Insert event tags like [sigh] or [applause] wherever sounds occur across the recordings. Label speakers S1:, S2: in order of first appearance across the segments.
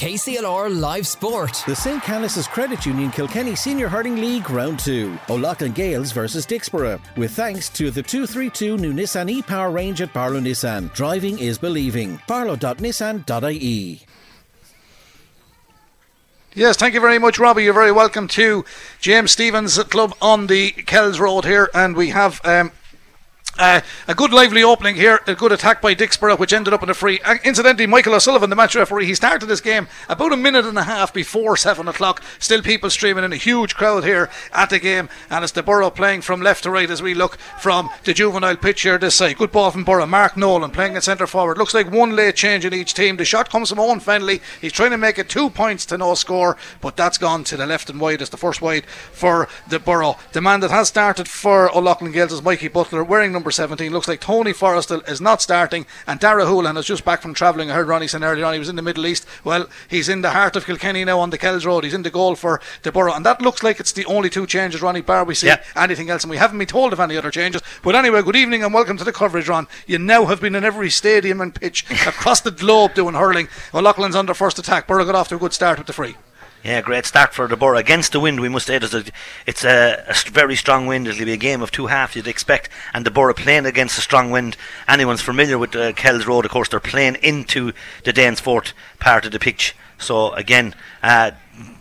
S1: KCLR Live Sport.
S2: The St. Canice's Credit Union Kilkenny Senior Hurling League Round 2. O'Loughlin Gaels versus Dicksboro. With thanks to the 232 new Nissan e-Power range at Barlow Nissan. Driving is believing. barlow.nissan.ie
S3: Yes, thank you very much, Robbie. You're very welcome to James Stephens Club on the Kells Road here, and we have um, uh, a good lively opening here, a good attack by Dicksboro, which ended up in a free. Uh, incidentally, Michael O'Sullivan, the match referee, he started this game about a minute and a half before 7 o'clock. Still people streaming in, a huge crowd here at the game, and it's the Borough playing from left to right as we look from the juvenile pitch here this side. Good ball from Borough. Mark Nolan playing at centre forward. Looks like one late change in each team. The shot comes from Owen Fennelly. He's trying to make it two points to no score, but that's gone to the left and wide as the first wide for the Borough. The man that has started for O'Loughlin Gaels is Mikey Butler, wearing number 17. Looks like Tony Forrestal is not starting, and Dara Houlihan is just back from travelling. I heard Ronnie saying earlier on he was in the Middle East. Well, he's in the heart of Kilkenny now on the Kells Road. He's in the goal for the Borough, and that looks like it's the only two changes, Ronnie Bar. We see
S4: Yeah.
S3: anything else, and we haven't been told of any other changes. But anyway, good evening and welcome to the coverage, Ron. You now have been in every stadium and pitch [laughs] across the globe doing hurling. O'Loughlin's under first attack. Borough got off to a good start with the free.
S4: Yeah, great start for the Borough. Against the wind, we must say a, it's a, a very strong wind. It'll be a game of two halves, you'd expect. And the Borough playing against a strong wind. Anyone's familiar with uh, Kells Road, of course, they're playing into the Danesfort part of the pitch. So, again, uh,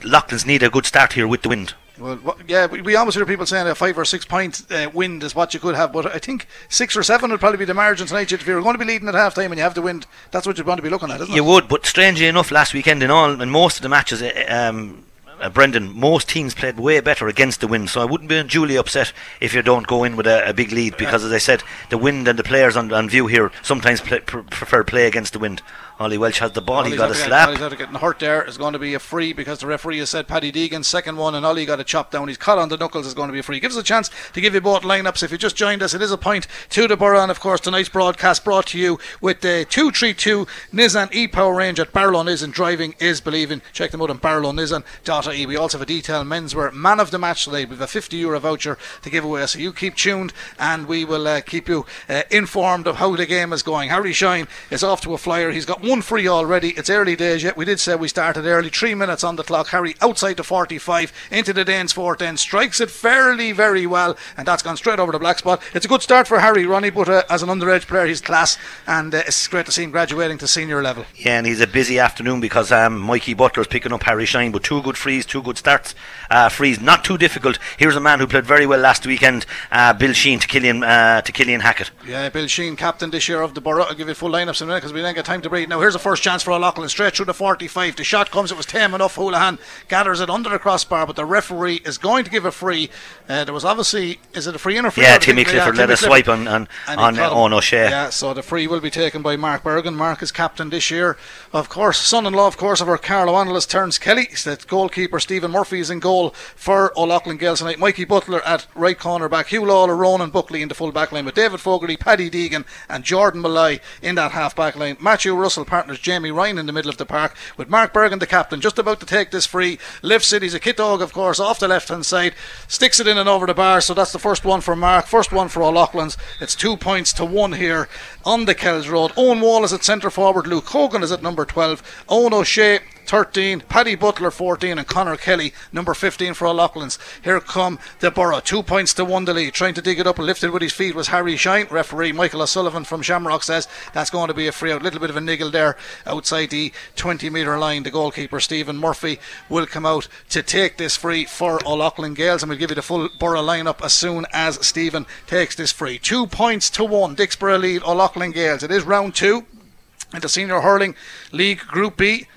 S4: Loughlin's need a good start here with the wind.
S3: Well, yeah, we, always hear people saying a five or six point uh, wind is what you could have, but I think six or seven would probably be the margin tonight. If you're going to be leading at half time and you have the wind, that's what you'd want to be looking at, isn't
S4: You
S3: it?
S4: You would, but strangely enough, last weekend in all, in most of the matches, uh, um, uh, Brendan, most teams played way better against the wind. So I wouldn't be unduly upset if you don't go in with a, a big lead, because as I said, the wind and the players on, on view here sometimes play, pr- prefer play against the wind. Ollie Welch has the ball, he
S3: Ollie's
S4: got a
S3: after getting-
S4: slap.
S3: Ollie's getting hurt there is going to be a free because the referee has said Paddy Deegan's second one and Ollie got a chop down. He's caught on the knuckles It's going to be a free. Gives us a chance to give you both lineups. If you just joined us, it is a point to the Borough. And of course, tonight's broadcast brought to you with the 232 Nissan e Power range at Barlow Nissan. Driving is believing. Check them out on barlownissan.ie. We also have a detailed menswear man of the match today. We have a 50 euro voucher to give away. So you keep tuned and we will uh, keep you uh, informed of how the game is going. Harry Shine is off to a flyer. He's got one free already. It's early days yet. We did say we started early. Three minutes on the clock. Harry outside the 45 into the Danesfort then strikes it fairly very well and that's gone straight over the black spot. It's a good start for Harry Ronnie, but uh, as an underage player, he's class and uh, it's great to see him graduating to senior level.
S4: Yeah, and he's a busy afternoon because um, Mikey Butler's picking up Harry Shine, but two good frees, two good starts. Uh, frees not too difficult. Here's a man who played very well last weekend, uh, Bill Sheen to Killian uh, to Killian Hackett.
S3: Yeah, Bill Sheen, captain this year of the Borough. I'll give you full lineups in a minute because we didn't get time to breathe. Now, here's a first chance for O'Loughlin, straight through the 45. The shot comes, it was tame enough. Houlihan gathers it under the crossbar, but the referee is going to give a free. Uh, there was obviously, is it a free in or free?
S4: Yeah, Timmy
S3: yeah,
S4: Clifford let a swipe on on, on uh, O'Shea.
S3: Yeah, so the free will be taken by Mark Bergin. Mark is captain this year. Of course, son in law, of course, of our Carlow analyst, Terence Kelly. The goalkeeper, Stephen Murphy, is in goal for O'Loughlin Gaels tonight. Mikey Butler at right corner back. Hugh Lawler, Ronan Buckley in the full back line with David Fogarty, Paddy Deegan, and Jordan Malloy in that half back line. Matthew Russell partners Jamie Ryan in the middle of the park with Mark Bergin, the captain, just about to take this free. Lifts it. He's a ciotóg, of course, off the left hand side. Sticks it in and over the bar. So that's the first one for Mark. First one for O'Loughlin's. It's two points to one here on the Kells Road. Owen Wall is at centre forward. Luke Hogan is at number 12. Owen O'Shea 13, Paddy Butler 14, and Connor Kelly number 15 for O'Loughlin's. Here come the Borough, two points to one the lead. Trying to dig it up and lift it with his feet was Harry Shine. Referee Michael O'Sullivan from Shamrock says that's going to be a free out. Little bit of a niggle there outside the 20 metre line. The goalkeeper Stephen Murphy will come out to take this free for O'Loughlin Gaels, and we'll give you the full Borough lineup as soon as Stephen takes this free. Two points to one. Dicksboro lead O'Loughlin Gaels. It is round two in the Senior Hurling League Group B.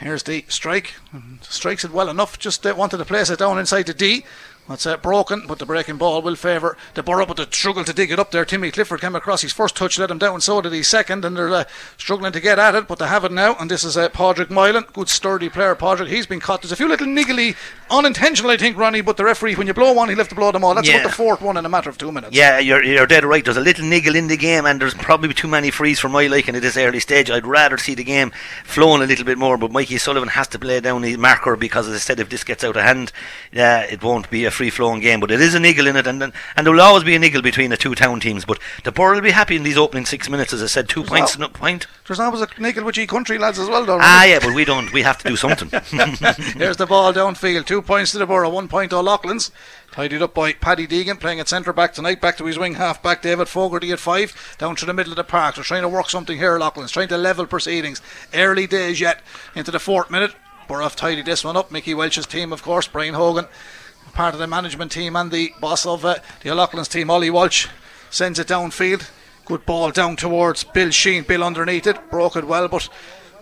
S3: Here's the strike. Strikes it well enough. Just uh, wanted to place it down inside the D. That's uh, broken, but the breaking ball will favour the Borough, but the struggle to dig it up there. Timmy Clifford came across his first touch, let him down, so did his second, and they're uh, struggling to get at it, but they have it now. And this is uh, Pádraig Moylan, good sturdy player. Pádraig, he's been caught. There's a few little niggly, unintentional, I think, Ronnie, but the referee, when you blow one, he'll have to blow them all. That's
S4: Yeah.
S3: about the fourth one in a matter of two minutes.
S4: Yeah, you're, you're dead right. There's a little niggle in the game, and there's probably too many frees for my liking at this early stage. I'd rather see the game flowing a little bit more, but Mikey Sullivan has to play down his marker because, as I said, if this gets out of hand, uh, it won't be a free flowing game. But it is an eagle in it, and and there will always be an eagle between the two town teams. But the Borough will be happy in these opening six minutes, as I said, two points, no point.
S3: There's always a nickel with G Country lads as well, though.
S4: Ah, yeah, but we don't. We have to do something. [laughs] [laughs]
S3: Here's the ball downfield. Two points to the Borough, one point to O'Loughlin's. Tidied up by Paddy Deegan, playing at centre back tonight. Back to his wing half back, David Fogarty at five. Down to the middle of the park. They're trying to work something here, Loughlin's trying to level proceedings. Early days yet into the fourth minute. Borough have tidied this one up. Mickey Welch's team, of course, Brian Hogan, part of the management team, and the boss of uh, the O'Loughlin's team, Ollie Walsh, sends it downfield. Good ball down towards Bill Sheen. Bill underneath it, broke it well, but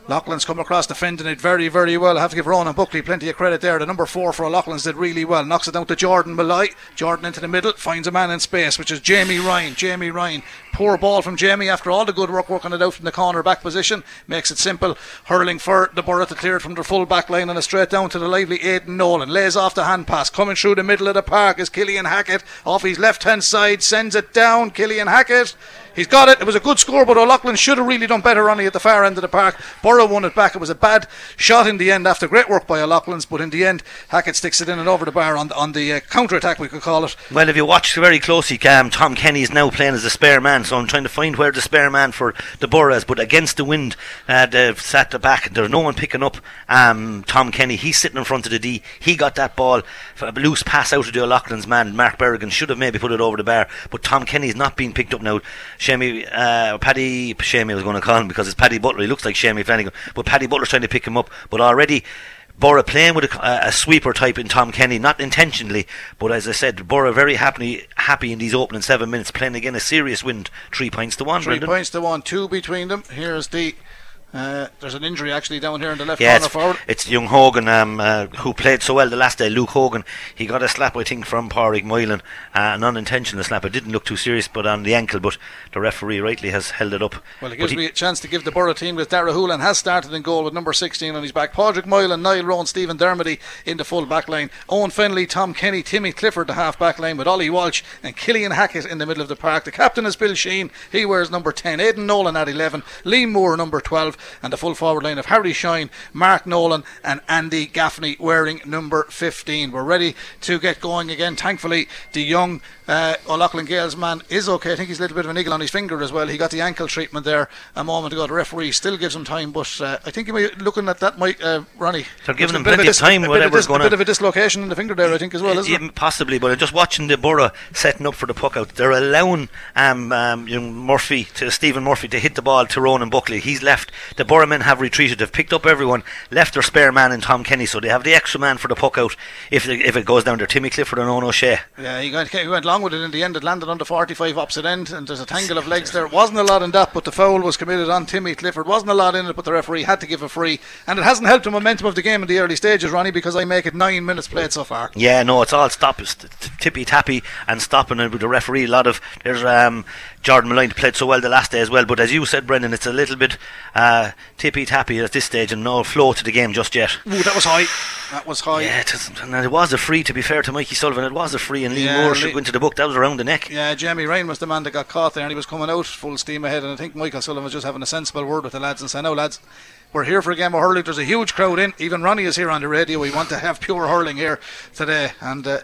S3: Loughlin's come across defending it very, very well. I have to give Ronan Buckley plenty of credit there. The number four for Loughlin's did really well. Knocks it down to Jordan Malloy. Jordan into the middle, finds a man in space, which is Jamie Ryan. Jamie Ryan. Poor ball from Jamie after all the good work working it out from the corner back position. Makes it simple. Hurling for the Borough to clear it from the full back line and a straight down to the lively Aidan Nolan. Lays off the hand pass. Coming through the middle of the park is Killian Hackett. Off his left hand side, sends it down. Killian Hackett. He's got it. It was a good score, but O'Loughlin should have really done better on it at the far end of the park. Borough won it back. It was a bad shot in the end after great work by O'Loughlin's, but in the end, Hackett sticks it in and over the bar on the, on the uh, counter attack, we could call it.
S4: Well, if you watch very closely, um, Tom Kenny is now playing as a spare man, so I'm trying to find where the spare man for the Borough is. But against the wind, uh, they've sat the back. There's no one picking up um, Tom Kenny. He's sitting in front of the D. He got that ball, a loose pass out of the O'Loughlin's man. Mark Berrigan should have maybe put it over the bar, but Tom Kenny's not being picked up now. Shemi. Uh, uh, Paddy Shamey was going to call him because it's Paddy Butler. He looks like Shamey Flanagan, but Paddy Butler's trying to pick him up. But already. Borough playing with a, a, sweeper type in Tom Kenny, not intentionally, but as I said, Borough very happy happy in these opening seven minutes, playing again a serious wind, three points to one.
S3: Three
S4: Brendan.
S3: points to one, two between them. Here's the uh, there's an injury actually down here in the left
S4: yeah,
S3: corner
S4: it's,
S3: forward.
S4: It's young Hogan um, uh, who played so well the last day. Luke Hogan, he got a slap I think from Pádraig Moylan, uh, an unintentional slap. It didn't look too serious, but on the ankle. But the referee rightly has held it up.
S3: Well, it gives me a chance to give the Borough team with Dara Hoolan has started in goal with number 16 on his back. Pádraig Moylan, Niall Rowan, Stephen Dermody in the full back line. Owen Fennelly, Tom Kenny, Timmy Clifford the half back line with Ollie Walsh and Killian Hackett in the middle of the park. The captain is Bill Sheen. He wears number 10. Aidan Nolan at 11. Liam Moore number 12 and the full forward line of Harry Shine, Mark Nolan, and Andy Gaffney wearing number 15. We're ready to get going again. Thankfully, the young uh, O'Loughlin Gaels man is okay. I think he's a little bit of an eagle on his finger as well. He got the ankle treatment there a moment ago. The referee still gives him time, but uh, I think he might looking at that, might uh, Ronnie.
S4: They're giving him plenty of, dis- time.
S3: A
S4: whatever's going
S3: a bit of a dislocation in the finger there, I think, as well. Isn't
S4: yeah, possibly, but just watching the Borough setting up for the puck out, they're allowing um, um, young Murphy to Stephen Murphy to hit the ball to Ronan Buckley. He's left. The Borough men have retreated. They've picked up everyone, left their spare man in Tom Kenny, so they have the extra man for the puck out if they, if it goes down there. Timmy Clifford and Owen O'Shea.
S3: Yeah, he, got, he went long with it in the end. It landed on the 45 opposite end, and there's a tangle of legs there. Wasn't a lot in that, but the foul was committed on Timmy Clifford. Wasn't a lot in it, but the referee had to give a free, and it hasn't helped the momentum of the game in the early stages, Ronnie, because I make it nine minutes played so far.
S4: Yeah, no, it's all stop, tippy tappy, and stopping it with the referee. A lot of there's um, Jordan Malloy played so well the last day as well, but as you said, Brendan, it's a little bit uh, tippy tappy at this stage, and no flow to the game just yet.
S3: Ooh, that was high. That was high.
S4: Yeah, it, is, and it was a free. To be fair to Mikey Sullivan, it was a free, and Lee
S3: Yeah,
S4: Moore should go into the book. That was around the neck.
S3: Yeah, Jamie Ryan was the man that got caught there, and he was coming out full steam ahead. And I think Michael Sullivan was just having a sensible word with the lads and saying, "No, lads, we're here for a game of hurling. There's a huge crowd in. Even Ronnie is here on the radio. We want to have pure hurling here today." And uh,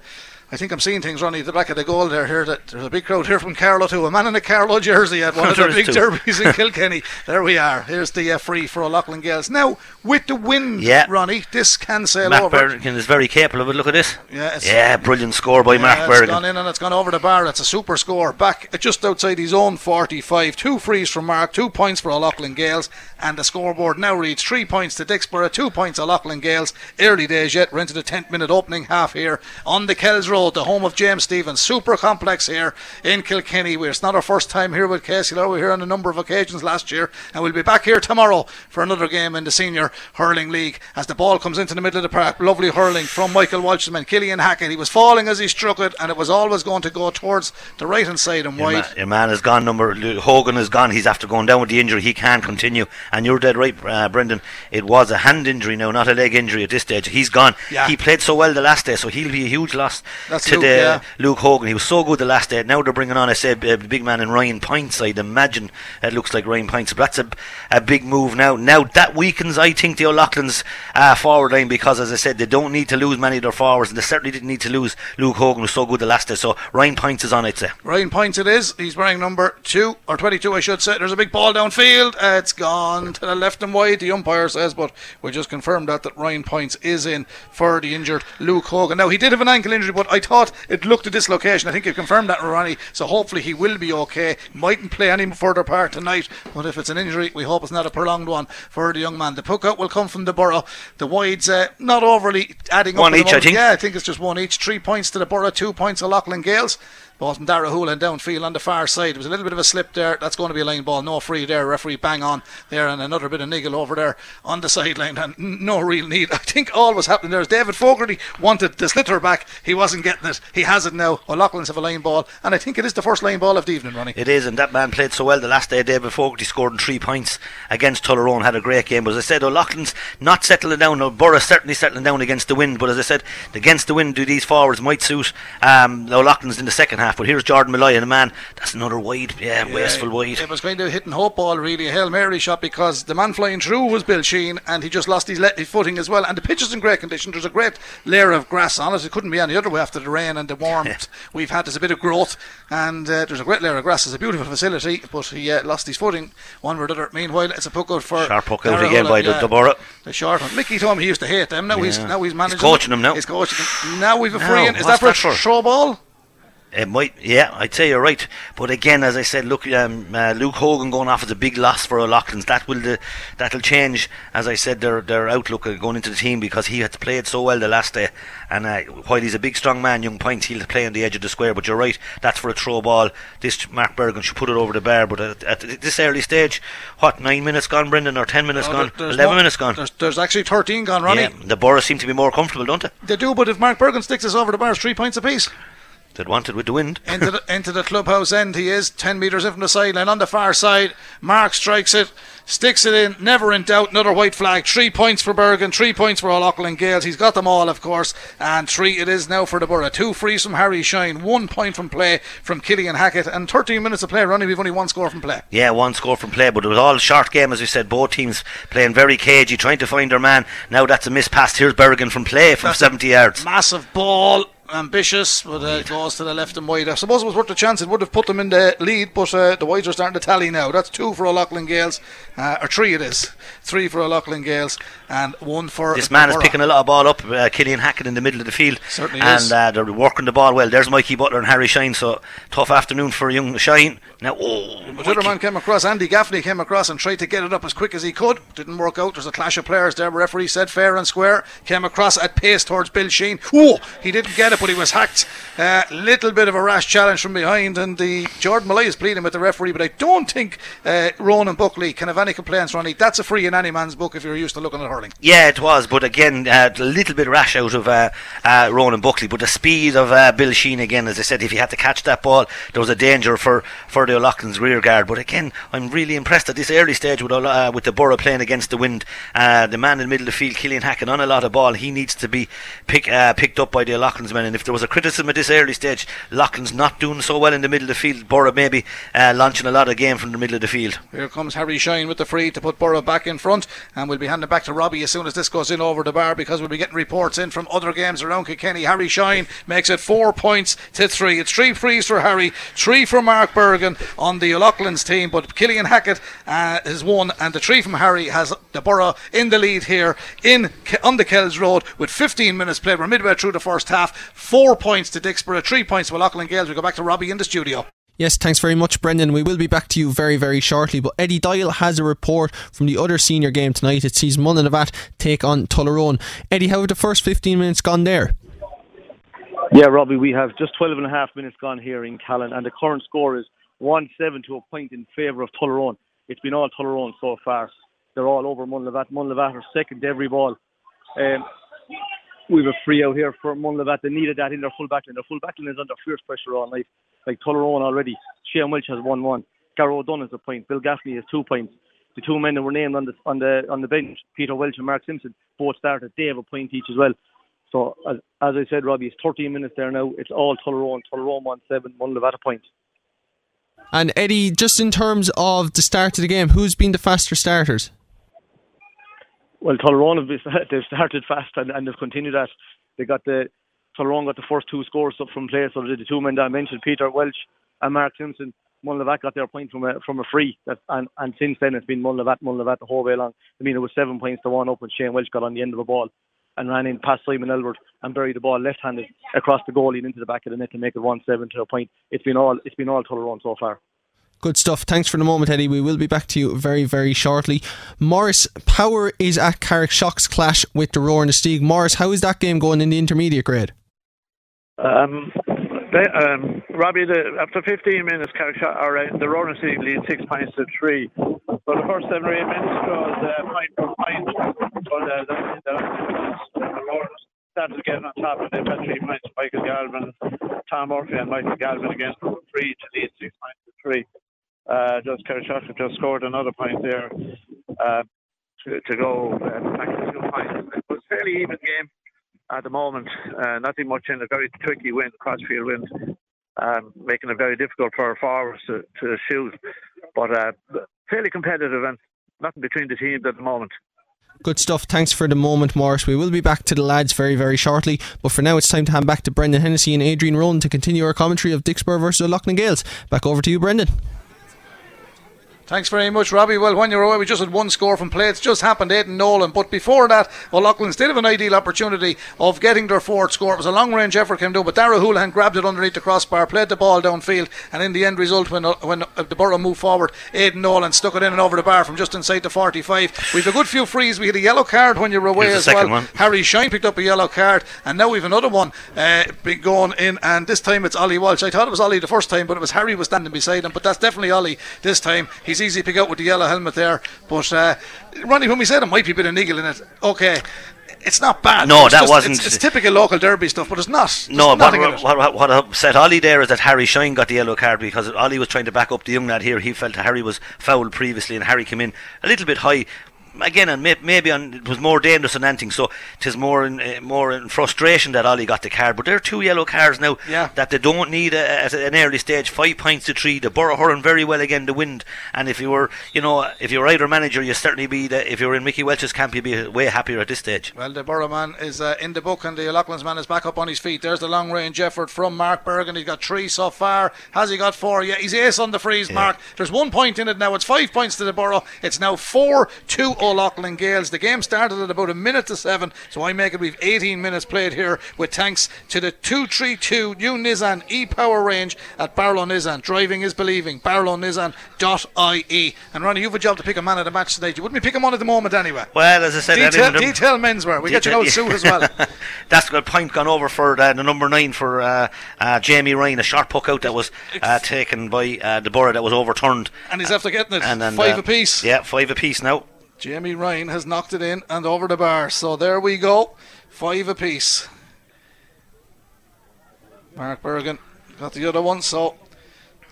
S3: I think I'm seeing things, Ronnie, at the back of the goal there. Here, that there's a big crowd here from Carlow too. A man in a Carlow jersey at one [laughs] of the big
S4: too.
S3: derbies in [laughs] Kilkenny. there we are. Here's the uh, free for O'Loughlin Gaels. Now with the wind,
S4: Yeah.
S3: Ronnie, this can sail
S4: Matt
S3: over.
S4: Berrigan is very capable of it. Look at this.
S3: Yeah,
S4: yeah, brilliant score by Mark
S3: Yeah, it's gone in and it's gone over the bar. It's a super score. Back just outside his own 45. Two frees from Mark, two points for O'Loughlin Gaels. And the scoreboard now reads three points to Dicksboro, two points O'Loughlin Gaels. Early days yet. We're into the 10th minute opening half here on the Kells Road, the home of James Stephens. Super complex here in Kilkenny. It's not our first time here with KCLR. We were here on a number of occasions last year. And we'll be back here tomorrow for another game in the Senior Hurling League as the ball comes into the middle of the park. Lovely hurling from Michael Walshman. Killian Hackett. He was falling as he struck it, and it was always going to go towards the right hand side and
S4: Your,
S3: wide.
S4: your man is gone. Number Hogan is gone. He's after going down with the injury. He can't continue. And you're dead right, uh, Brendan. It was a hand injury now, not a leg injury at this stage. He's gone.
S3: Yeah.
S4: He played so well the last day, so he'll be a huge loss.
S3: That's
S4: to
S3: Luke,
S4: the
S3: yeah.
S4: Luke Hogan. He was so good the last day. Now they're bringing on, I said, a big man in Ryan Pints. I'd imagine it looks like Ryan Pints. But that's a, a big move now. Now that weakens, I think, the O'Loughlin's uh, forward line because, as I said, they don't need to lose many of their forwards, and they certainly didn't need to lose Luke Hogan, who was so good the last day. So Ryan Pints is on, I'd say.
S3: Ryan Points it is. He's wearing number two or 22, I should say. There's a big ball downfield. Uh, it's gone to the left and wide. The umpire says, but we just confirmed that that Ryan Points is in for the injured Luke Hogan. Now he did have an ankle injury, but I thought it looked a dislocation. I think you confirmed that, Ronnie. So hopefully he will be okay. Mightn't play any further part tonight, but if it's an injury, we hope it's not a prolonged one for the young man. The puck out will come from the borough. The wides uh, not overly adding
S4: One
S3: up. the
S4: each, I think.
S3: Yeah, I think it's just one each. Three points to the borough, two points to Loughlin Gaels. Ball from Dara Hoolan downfield on the far side. There was a little bit of a slip there. That's going to be a line ball. No free there. Referee bang on there, and another bit of niggle over there on the sideline. And no real need. [laughs] I think all was happening there is David Fogarty wanted the sliotar back. He wasn't getting it. He has it now. O'Loughlin's have a line ball, and I think it is the first line ball of the evening, Ronnie.
S4: It is, and that man played so well the last day. David Fogarty scored in three points against Tullaroan, had a great game. But as I said, O'Loughlin's not settling down. No, Borough certainly settling down against the wind. But as I said, against the wind, do these forwards might suit um, O'Loughlin's in the second half. But here's Jordan Malloy, and a man that's another wide, yeah, wasteful wide.
S3: It was kind of hitting hope ball, really, a Hail Mary shot because the man flying through was Bill Sheen and he just lost his, le- his footing as well. And the pitch is in great condition. There's a great layer of grass on it. It couldn't be any other way after the rain and the warmth [laughs] we've had. There's a bit of growth and uh, there's a great layer of grass. It's a beautiful facility, but he uh, lost his footing one way or the other. Meanwhile, it's a puck out for.
S4: Sharp puck out again by the-
S3: yeah.
S4: the Borough.
S3: The short one. Mickey told me he used to hate them. Now he's now he's
S4: He's
S3: managing.
S4: coaching them now.
S3: He's coaching them. Now we've a free in. Is that for a throw ball?
S4: It might, yeah, I'd say you're right. But again, as I said, look, um, uh, Luke Hogan going off is a big loss for O'Loughlin's. That will uh, that'll change, as I said, their their outlook going into the team because he had played so well the last day. And uh, while he's a big, strong man, young point, he'll play on the edge of the square. But you're right, that's for a throw ball. This Mark Bergin should put it over the bar. But at, at this early stage, what nine minutes gone, Brendan, or ten minutes
S3: Oh,
S4: gone, eleven minutes gone.
S3: There's, there's actually 13 gone, Ronnie.
S4: Yeah, the Borough seem to be more comfortable, don't they?
S3: They do, but if Mark Bergin sticks us over the bar, it's three points apiece.
S4: They'd want it with the wind. [laughs]
S3: into the into the clubhouse end. He is ten metres in from the sideline on the far side. Mark strikes it, sticks it in, never in doubt. Another white flag. Three points for Bergin, three points for O'Loughlin Gaels. He's got them all, of course, and three it is now for the Borough. Two frees from Harry Shine, one point from play from Killian Hackett, and 13 minutes of play. Ronnie, we've only one score from play.
S4: Yeah, one score from play, but it was all short game, as we said. Both teams playing very cagey, trying to find their man. Now that's a miss pass. Here's Bergin from play from 70 yards.
S3: Massive ball. Ambitious, but uh, it goes to the left and wide. I suppose it was worth a chance. It would have put them in the lead, but uh, the wides are starting to tally now. That's two for O'Loughlin Gaels, uh, or three it is. Three for O'Loughlin Gaels, and one for.
S4: This man is picking a lot of ball up. Uh, Killian Hackett in the middle of the field,
S3: Certainly
S4: and
S3: is.
S4: uh, they're working the ball well. There's Mikey Butler and Harry Shine. So tough afternoon for young Shine. Now, oh,
S3: But the other man came across, Andy Gaffney came across and tried to get it up as quick as he could. Didn't work out. There's a clash of players there. Referee said fair and square. Came across at pace towards Bill Sheen. Whoa! He didn't get it, but he was hacked. Uh, little bit of a rash challenge from behind, and the Jordan Malloy is pleading with the referee, but I don't think uh, Ronan Buckley can have any complaints, Ronnie. That's a free in any man's book if you're used to looking at hurling.
S4: Yeah, it was, but again, uh, a little bit rash out of uh, uh, Ronan Buckley. But the speed of uh, Bill Sheen again, as I said, if he had to catch that ball, there was a danger for, for the O'Loughlin's rear guard. But again, I'm really impressed at this early stage with uh, with the Borough playing against the wind. Uh, the man in the middle of the field, Killian Hackett, on a lot of ball. He needs to be pick, uh, picked up by the O'Loughlin's men. And if there was a criticism at this early stage, Loughlin's not doing so well in the middle of the field. Borough maybe launching a lot of game from the middle of the field.
S3: Here comes Harry Shine with the free to put Borough back in front, and we'll be handing back to Robbie as soon as this goes in over the bar because we'll be getting reports in from other games around Kilkenny. Harry Shine makes it four points to three. It's three frees for Harry, three for Mark Bergin on the O'Loughlin's team, but Killian Hackett uh, has won, and the three from Harry has the Borough in the lead here in on the Kells Road with 15 minutes played. We're midway through the first half. Four points to Dicksboro, three points to O'Loughlin Gaels. We go back to Robbie in the studio.
S5: Yes, thanks very much, Brendan. We will be back to you very, very shortly. But Eddie Doyle has a report from the other senior game tonight. It sees Mullinavat take on Tullaroan. Eddie, how have the first 15 minutes gone there?
S6: Yeah, Robbie, we have just 12 and a half minutes gone here in Callan, and the current score is 1 7 to a point in favour of Tullaroan. It's been all Tullaroan so far. They're all over Mullinavat. Mullinavat are second every ball. Um, we have a free out here for Mullinavat. They needed that in their full backline. Their full backline is under fierce pressure all night. Like Tullaroan already. Shane Welch has 1 1. Garrow Dunn has a point. Bill Gaffney has two points. The two men that were named on the on the on the bench, Peter Welch and Mark Simpson, both started. They have a point each as well. So as, as I said, Robbie, it's 13 minutes there now. It's all Tullaroan. Tullaroan won seven, Mullinavat a point.
S5: And Eddie, just in terms of the start of the game, who's been the faster starters?
S6: Well, Tullaroan have [laughs] they've started fast and, and they've continued that. They got the Tullaroan got the first two scores up from play. So the two men that I mentioned, Peter Welch and Mark Simpson. Mullinavat got their point from a from a free, that, and and since then it's been Mullinavat, Mullinavat the whole way along. I mean, it was seven points to one up when Shane Welch got on the end of the ball and ran in past Simon Elbert and buried the ball left-handed across the goalie and into the back of the net to make it one-seven to a point. It's been all it's been all Tullaroan so far.
S5: Good stuff. Thanks for the moment, Eddie. We will be back to you very, very shortly. Morris, Power is at Carrickshock's clash with the Rower-Inistioge. Morris, how is that game going in the intermediate grade?
S7: Um, they, um, Robbie, the, after 15 minutes, Carrickshock, or, uh, the Roar and lead six points to three. So the first seven or eight minutes was uh, point for point. But uh, the, the, the, Roar started getting on top and they've had three points. Michael Galvin, Tom Murphy, and Michael Galvin again for three to lead six points to three. Uh, just Carrickshock just scored another point there uh, to, to go uh, back to two points. It was a fairly even game at the moment. Uh, nothing much in a very tricky wind, crossfield wind, um, making it very difficult for our forwards to, to shoot. But uh, fairly competitive and nothing between the teams at the moment.
S5: Good stuff. Thanks for the moment, Morris. We will be back to the lads very, very shortly. But for now, it's time to hand back to Brendan Hennessy and Adrian Rowan to continue our commentary of Dicksboro versus Loughlin Gaels. Back over to you, Brendan.
S3: Thanks very much, Robbie. Well, when you were away, we just had one score from play. It's just happened, Aidan Nolan. But before that, O'Loughlin still have an ideal opportunity of getting their fourth score. It was a long range effort came down, but Dara Houlihan grabbed it underneath the crossbar, played the ball downfield, and in the end result, when when the Borough moved forward, Aidan Nolan stuck it in and over the bar from just inside the 45. We've a good few frees. We had a yellow card when you were away
S4: Here's
S3: as well.
S4: one.
S3: Harry Shine picked up a yellow card, and now we've another one uh, been going in, and this time it's Ollie Walsh. I thought it was Ollie the first time, but it was Harry was standing beside him. But that's definitely Ollie this time. He's easy to pick out with the yellow helmet there. But uh, Ronnie, when we said it might be a bit of niggle in it, okay. It's not bad.
S4: No,
S3: It's
S4: that
S3: just-
S4: wasn't-
S3: It's, it's typical local derby stuff, but it's not.
S4: No, what,
S3: nothing in
S4: what, what, what upset Ollie there is that Harry Shine got the yellow card because Ollie was trying to back up the young lad here. He felt Harry was fouled previously, and Harry came in a little bit high. Again, and may, maybe on, it was more dangerous than anything, so it is more in uh, more in frustration that Ollie got the card. But there are two yellow cards now
S3: Yeah.
S4: that they don't need at an early stage. Five points to three. The Borough hurling very well again. The wind, and if you were, you know, if you were either manager, you certainly be. The, if you were in Mickey Welch's camp, you'd be way happier at this stage.
S3: Well, the Borough man is uh, in the book, and the Loughlin's man is back up on his feet. There's the long range effort from Mark Bergin. He's got three so far. Has he got four? Yeah, he's ace on the freeze, Mark. There's one point in it now. It's five points to the Borough. It's now four to O'Loughlin Gaels. The game started at about a minute to seven, so I make it we've 18 minutes played here with thanks to the 232 new Nissan e Power range at Barlow Nissan. Driving is believing. BarlowNissan.ie. And Ronnie, you've a job to pick a man of the match tonight. You wouldn't be picking one at the moment anyway.
S4: Well, as I said,
S3: Detail,
S4: anyone-
S3: detail menswear. We get you an old suit as well. [laughs]
S4: That's a good point gone over for uh, the number nine for uh, uh, Jamie Ryan, a sharp puck out that was uh, taken by uh, the Borough that was overturned.
S3: And he's after getting it.
S4: And then,
S3: Five
S4: uh,
S3: apiece.
S4: Yeah, five apiece now.
S3: Jamie Ryan has knocked it in and over the bar. So there we go. Five apiece. Mark Bergin got the other one. So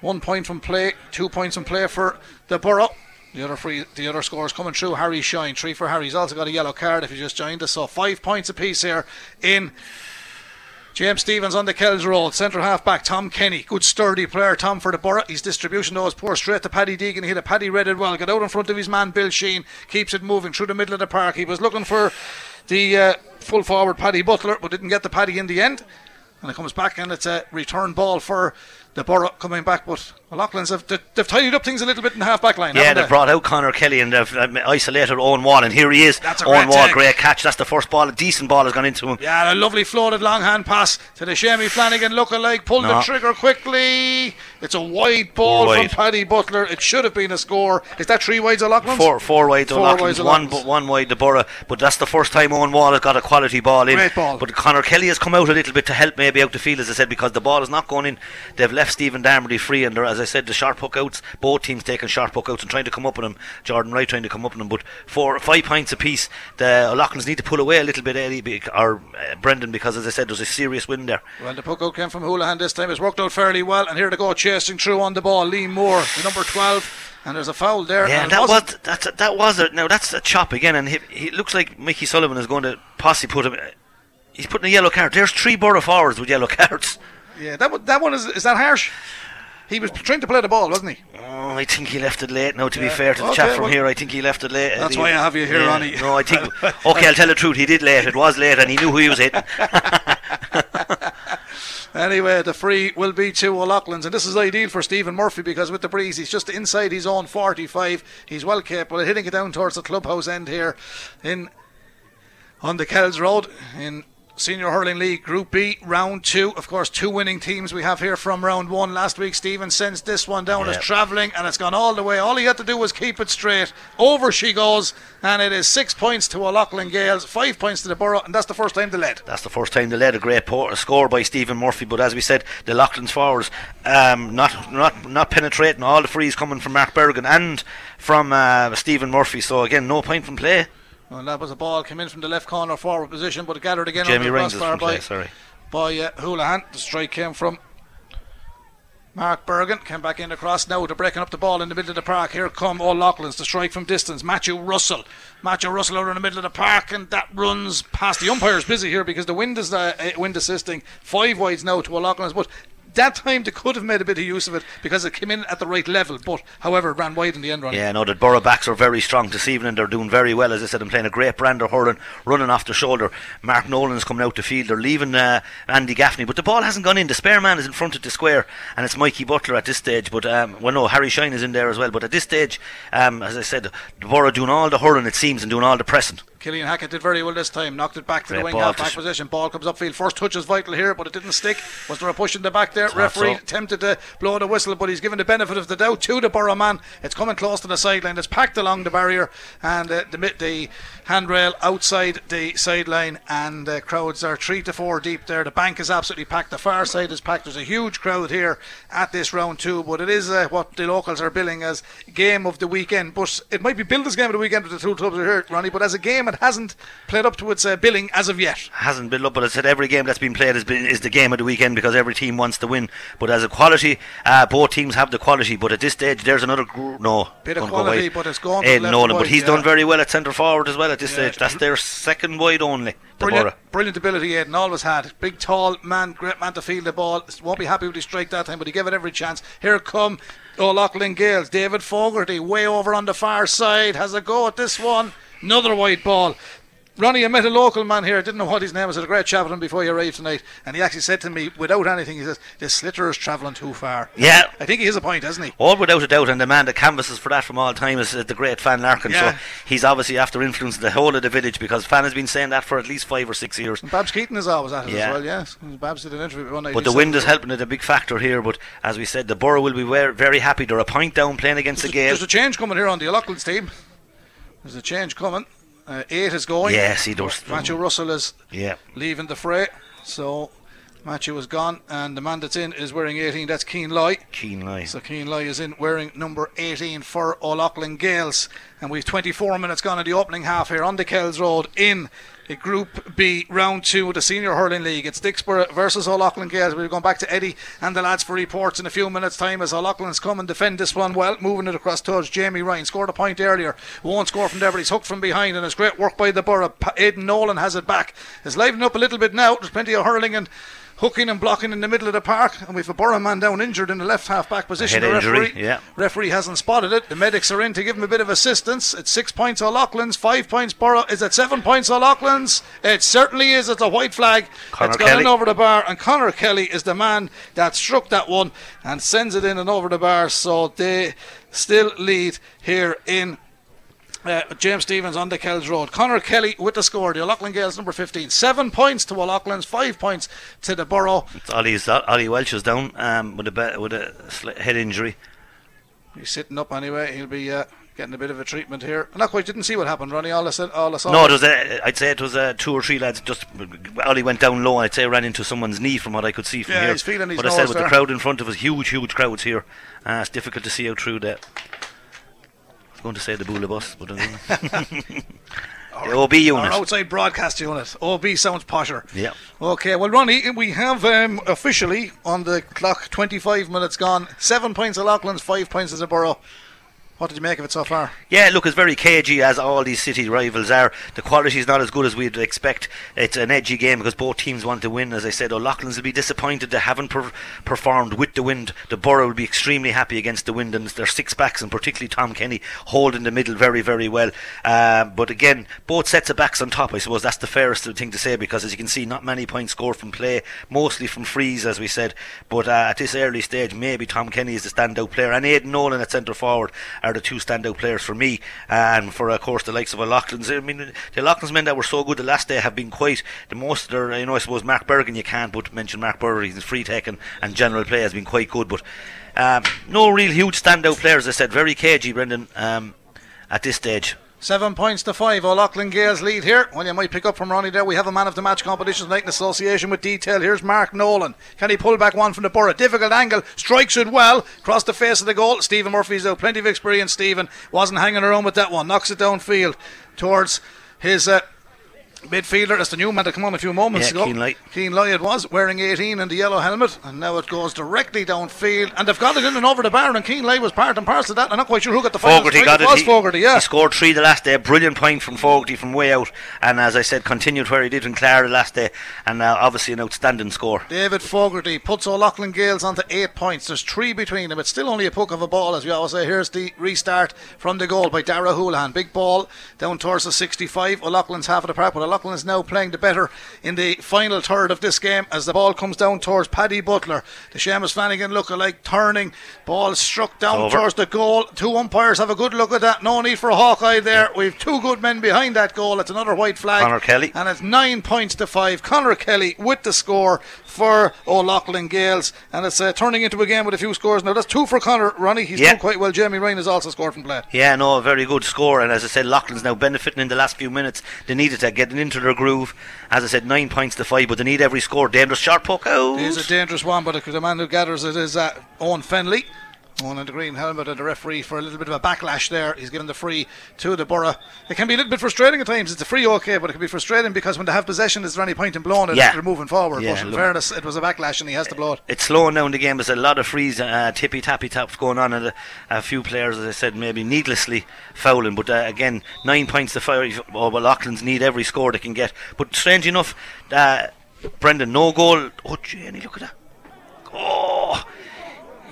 S3: one point from play, two points from play for the Borough. The other free, the other scores coming through. Harry Shine, three for Harry. He's also got a yellow card if he just joined us. So five points apiece here in James Stephens on the Kells Road. Centre half back, Tom Kenny. Good sturdy player, Tom for the Borough. His distribution though is poor straight to Paddy Deegan. He hit a Paddy read it well. Got out in front of his man Bill Sheen. Keeps it moving through the middle of the park. He was looking for the uh, full forward Paddy Butler, but didn't get the Paddy in the end. And it comes back and it's a return ball for the Borough coming back. But Loughlin's have they- they've tidied up things a little bit in the half back line.
S4: Yeah,
S3: haven't
S4: they brought out Connor Kelly and they've uh, isolated Owen Wall, and here he is.
S3: That's a
S4: Owen
S3: great
S4: Wall,
S3: take.
S4: great catch. That's the first ball, a decent ball has gone into him.
S3: Yeah, and a lovely floated long hand pass to the Shammy Flanagan lookalike. Pulled the trigger quickly. It's a wide ball
S4: Four
S3: from. Paddy Butler. It should have been a score. Is that three wides of Loughlin's?
S4: Four, four wide to
S3: Four
S4: Loughlin's,
S3: wides of
S4: one, but one wide the Borough. But that's the first time Owen Wall has got a quality ball in.
S3: Great ball.
S4: But Connor Kelly has come out a little bit to help maybe out the field, as I said, because the ball is not going in. They've left Stephen Dermody free, and as I said, the sharp hook outs. Both teams taking sharp hook outs and trying to come up with him. Jordan Wright trying to come up with him. But for five points apiece, the O'Loughlin's need to pull away a little bit, bec- or uh, Brendan, because as I said, there's a serious wind there.
S3: Well, the puck out came from Houlihan this time. It's worked out fairly well. And here they go, chasing through on the ball. Lee Moore, the number 12. And there's a foul there.
S4: Yeah,
S3: and
S4: that was that's that was a, now that's a chop again, and he, he looks like Mickey Sullivan is going to possibly put him He's putting a yellow card. There's three Borough forwards with yellow [laughs] cards.
S3: Yeah, that one- that one is is that harsh? He was trying to play the ball, wasn't he?
S4: Oh, I think he left it late. Now, to be fair to the
S3: Okay,
S4: chap from
S3: well-
S4: here, I think he left it late.
S3: That's
S4: He-
S3: why I have you here,
S4: yeah.
S3: Ronnie.
S4: No, I think. [laughs] Okay, I'll tell the truth. He did late. It was late, and he knew who he was hitting. [laughs]
S3: Anyway, the free will be to O'Loughlin's, and this is ideal for Stephen Murphy because with the breeze, he's just inside his own 45. He's well capable of hitting it down towards the clubhouse end here in on the Kells Road in Senior Hurling League Group B, round two. Of course, two winning teams we have here from round one. Last week, Stephen sends this one down as travelling, and it's gone all the way. All he had to do was keep it straight. Over she goes, and it is six points to O'Loughlin Gaels, five points to the Borough, and that's the first time they led.
S4: That's the first time they led a great po- score by Stephen Murphy. But as we said, the Loughlin's forwards um, not not not penetrating. All the frees coming from Mark Bergin and from uh, Stephen Murphy. So again, no point from play.
S3: Well, that was a ball came in from the left corner forward position, but it gathered again
S4: Jamie
S3: on the
S4: Rings
S3: by,
S4: play. Sorry.
S3: by uh, Houlihan. The strike came from Mark Bergin. Came back in across now to breaking up the ball in the middle of the park. Here come O'Loughlin's to strike from distance. Matthew Russell. Matthew Russell out in the middle of the park, and that runs past the umpire's busy here because the wind is uh, uh, wind assisting. Five wides now to O'Loughlin's, but. That time they could have made a bit of use of it because it came in at the right level, but however, it ran wide in the end run.
S4: Yeah, no, the Borough backs are very strong this evening. They're doing very well, as I said, and playing a great brand of hurling, running off the shoulder. Mark Nolan's coming out the field. They're leaving uh, Andy Gaffney, but the ball hasn't gone in. The spare man is in front of the square, and it's Mikey Butler at this stage. But um, well, no, Harry Shine is in there as well. But at this stage, um, as I said, the Borough doing all the hurling, it seems, and doing all the pressing.
S3: Killian Hackett did very well this time. Knocked it back to the wing half back position. Ball comes upfield. First touch is vital here, but it didn't stick. Was there a push in the back there? Referee
S4: so.
S3: tempted to blow the whistle, but he's given the benefit of the doubt to the Borough man. It's coming close to the sideline. It's packed along the barrier and uh, the the handrail outside the sideline, and uh, crowds are three to four deep there. The bank is absolutely packed. The far side is packed. There's a huge crowd here at this round two, but it is uh, what the locals are billing as game of the weekend. But it might be billed as game of the weekend with the two clubs are here, Ronnie. But as a game, it hasn't played up to its uh, billing as of yet.
S4: hasn't built up, but I said every game that's been played has been is the game of the weekend because every team wants to win. But as a quality, uh, both teams have the quality. But at this stage, there's another group. No,
S3: Bit of quality, but it's gone to
S4: Aidan Nolan, but he's
S3: yeah.
S4: done very well at centre forward as well at this
S3: Yeah.
S4: stage. That's their second wide only.
S3: Brilliant, brilliant ability, Aidan always had. Big, tall man, great man to field the ball. Won't be happy with his strike that time, but he gave it every chance. Here come O'Loughlin Gaels. David Fogarty, way over on the far side, has a go at this one. Another white ball. Ronnie, I met a local man here. I didn't know what his name was. I had a great chat with him before he arrived tonight, and he actually said to me, without anything, he says, "This sliotar is travelling too far."
S4: Yeah.
S3: I think he has a point, hasn't he?
S4: All without a doubt, and the man that canvasses for that from all time is uh, the great Fan Larkin.
S3: Yeah.
S4: So he's obviously after influencing the whole of the village because Fan has been saying that for at least five or six years.
S3: And Babs Keating is always at it
S4: Yeah.
S3: as well. Yes, Babs did an interview one night.
S4: But the wind is helping it a big factor here. But as we said, the Borough will be very happy. They're a point down playing against the
S3: There's,
S4: Gale.
S3: there's a change coming here on the O'Loughlin's team. There's a change coming. Uh, eight is going.
S4: Yes, he does.
S3: Matthew Russell is
S4: Yeah.
S3: leaving the fray. So Matthew is gone, and the man that's in is wearing 18. That's Keen Loy.
S4: Keen lie.
S3: So Keen Loy is in wearing number 18 for O'Loughlin Gaels. And we've 24 minutes gone in the opening half here on the Kells Road in Group B round two of the Senior Hurling League. It's Dicksboro versus O'Loughlin Gaels. We're going back to Eddie and the lads for reports in a few minutes' time as O'Loughlin's come and defend this one well, moving it across towards Jamie Ryan. Scored a point earlier. Won't score from there, but he's hooked from behind, and it's great work by the Borough. Aidan Nolan has it back. It's livening up a little bit now. There's plenty of hurling and hooking and blocking in the middle of the park, and we've a Borough man down injured in the left half back position.
S4: head
S3: the
S4: injury,
S3: referee,
S4: yeah.
S3: referee hasn't spotted it. The medics are in to give him a bit of assistance. It's six points O'Loughlin's, five points Borough. Is it seven points O'Loughlin's? It certainly is. It's a white flag.
S4: Conor
S3: it's gone
S4: Kelly.
S3: in over the bar, and Connor Kelly is the man that struck that one and sends it in and over the bar. So they still lead here in uh, James Stephens on the Kells Road. Connor Kelly with the score. The O'Loughlin Gaels number 15. Seven points to O'Loughlin's, five points to the Borough.
S4: It's Ollie's, Ollie Welch is down um, with a with a head injury.
S3: He's sitting up anyway. He'll be uh, getting a bit of a treatment here. Not quite. Didn't see what happened, Ronnie. All I said, all I saw.
S4: No, it was a, I'd say it was a two or three lads. Just Ollie went down low. I'd say ran into someone's knee from what I could see from
S3: Yeah,
S4: here.
S3: he's feeling his
S4: but I said with
S3: there.
S4: the crowd in front of us, huge, huge crowds here. Uh, it's difficult to see out through that. I was going to say the Bula bus, but I don't know. the OB
S3: Our
S4: unit.
S3: outside broadcast unit. OB sounds posher.
S4: Yeah.
S3: Okay, well, Ronnie, we have um, officially on the clock 25 minutes gone. Seven points of Loughlin's, five points of the Borough. What did you make of it so far?
S4: Yeah, look, it's very cagey as all these city rivals are. The quality is not as good as we'd expect. It's an edgy game because both teams want to win. As I said, O'Loughlin's will be disappointed they haven't per- performed with the wind. The Borough will be extremely happy against the wind, and their six backs, and particularly Tom Kenny, holding the middle very, very well. Uh, but again, both sets of backs on top. I suppose that's the fairest thing to say because, as you can see, not many points scored from play, mostly from frees, as we said. But uh, at this early stage, maybe Tom Kenny is the standout player, and Aidan Nolan at centre forward are the two standout players for me, and for of course the likes of O'Loughlin's. I mean, the O'Loughlin's men that were so good the last day have been quite the most. Their, you know, I suppose Mark Bergin you can't but mention Mark Bergin. His free taking and general play has been quite good, but um, no real huge standout players. I said very cagey, Brendan. Um, at this stage.
S3: Seven points to five. O'Loughlin Gaels lead here. Well, you might pick up from Ronnie there. We have a man of the match competition tonight in association with Detail. Here's Mark Nolan. Can he pull back one from the Borough? Difficult angle. Strikes it well. Across the face of the goal. Stephen Murphy's out. Plenty of experience. Stephen wasn't hanging around with that one. Knocks it downfield towards his uh, midfielder. That's the new man to come on a few moments
S4: yeah,
S3: ago.
S4: Keane Light.
S3: Keane Light it was, wearing 18 and the yellow helmet, and now it goes directly downfield. And they've got it in and over the bar, and Keane Light was part and parcel of that. I'm not quite sure who got the final
S4: Fogarty
S3: strike.
S4: got
S3: it.
S4: it.
S3: was
S4: he,
S3: Fogarty, yeah.
S4: He scored three the last day. Brilliant point from Fogarty from way out. And as I said, continued where he did in Clara the last day. And uh, obviously an outstanding score.
S3: David Fogarty puts O'Loughlin Gaels onto eight points. There's three between them. It's still only a puck of a ball, as we always say. Here's the restart from the goal by Dara Houlihan. Big ball down towards the 65. O'Loughlin's half of the park, but O'Loughlin is now playing the better in the final third of this game as the ball comes down towards Paddy Butler. The Seamus Flanagan look like turning. Ball struck down
S4: Over.
S3: towards the goal. Two umpires have a good look at that. No need for a Hawkeye there. We've two good men behind that goal. It's another white flag.
S4: Conor Kelly.
S3: And it's nine points to five. Conor Kelly with the score for O'Loughlin Gaels. And it's uh, turning into a game with a few scores. Now, that's two for Connor Ronnie. He's
S4: Yeah.
S3: doing quite well. Jamie Ryan has also scored from play.
S4: Yeah, no, a very good score. And as I said, Loughlin's now benefiting in the last few minutes. They needed to get into their groove. As I said, nine points to five, but they need every score. Dangerous sharp poke out.
S3: It is a dangerous one, but the man who gathers it is uh, Owen Fennelly. Owen in the green helmet and the referee for a little bit of a backlash there. He's given the free to the Borough. It can be a little bit frustrating at times. It's a free okay, but it can be frustrating because when they have possession, is there any point in blowing it
S4: Yeah.
S3: they're moving forward?
S4: Yeah,
S3: but in fairness, it was a backlash and he has to blow it.
S4: it's slowing down the game. There's a lot of frees, uh, tippy tappy taps going on, and a, a few players, as I said, maybe needlessly fouling. But uh, again, nine points to five. Oh, well, Auckland's need every score they can get. But strange enough, uh, Brendan, no goal. Oh, Jenny, look at that. Oh,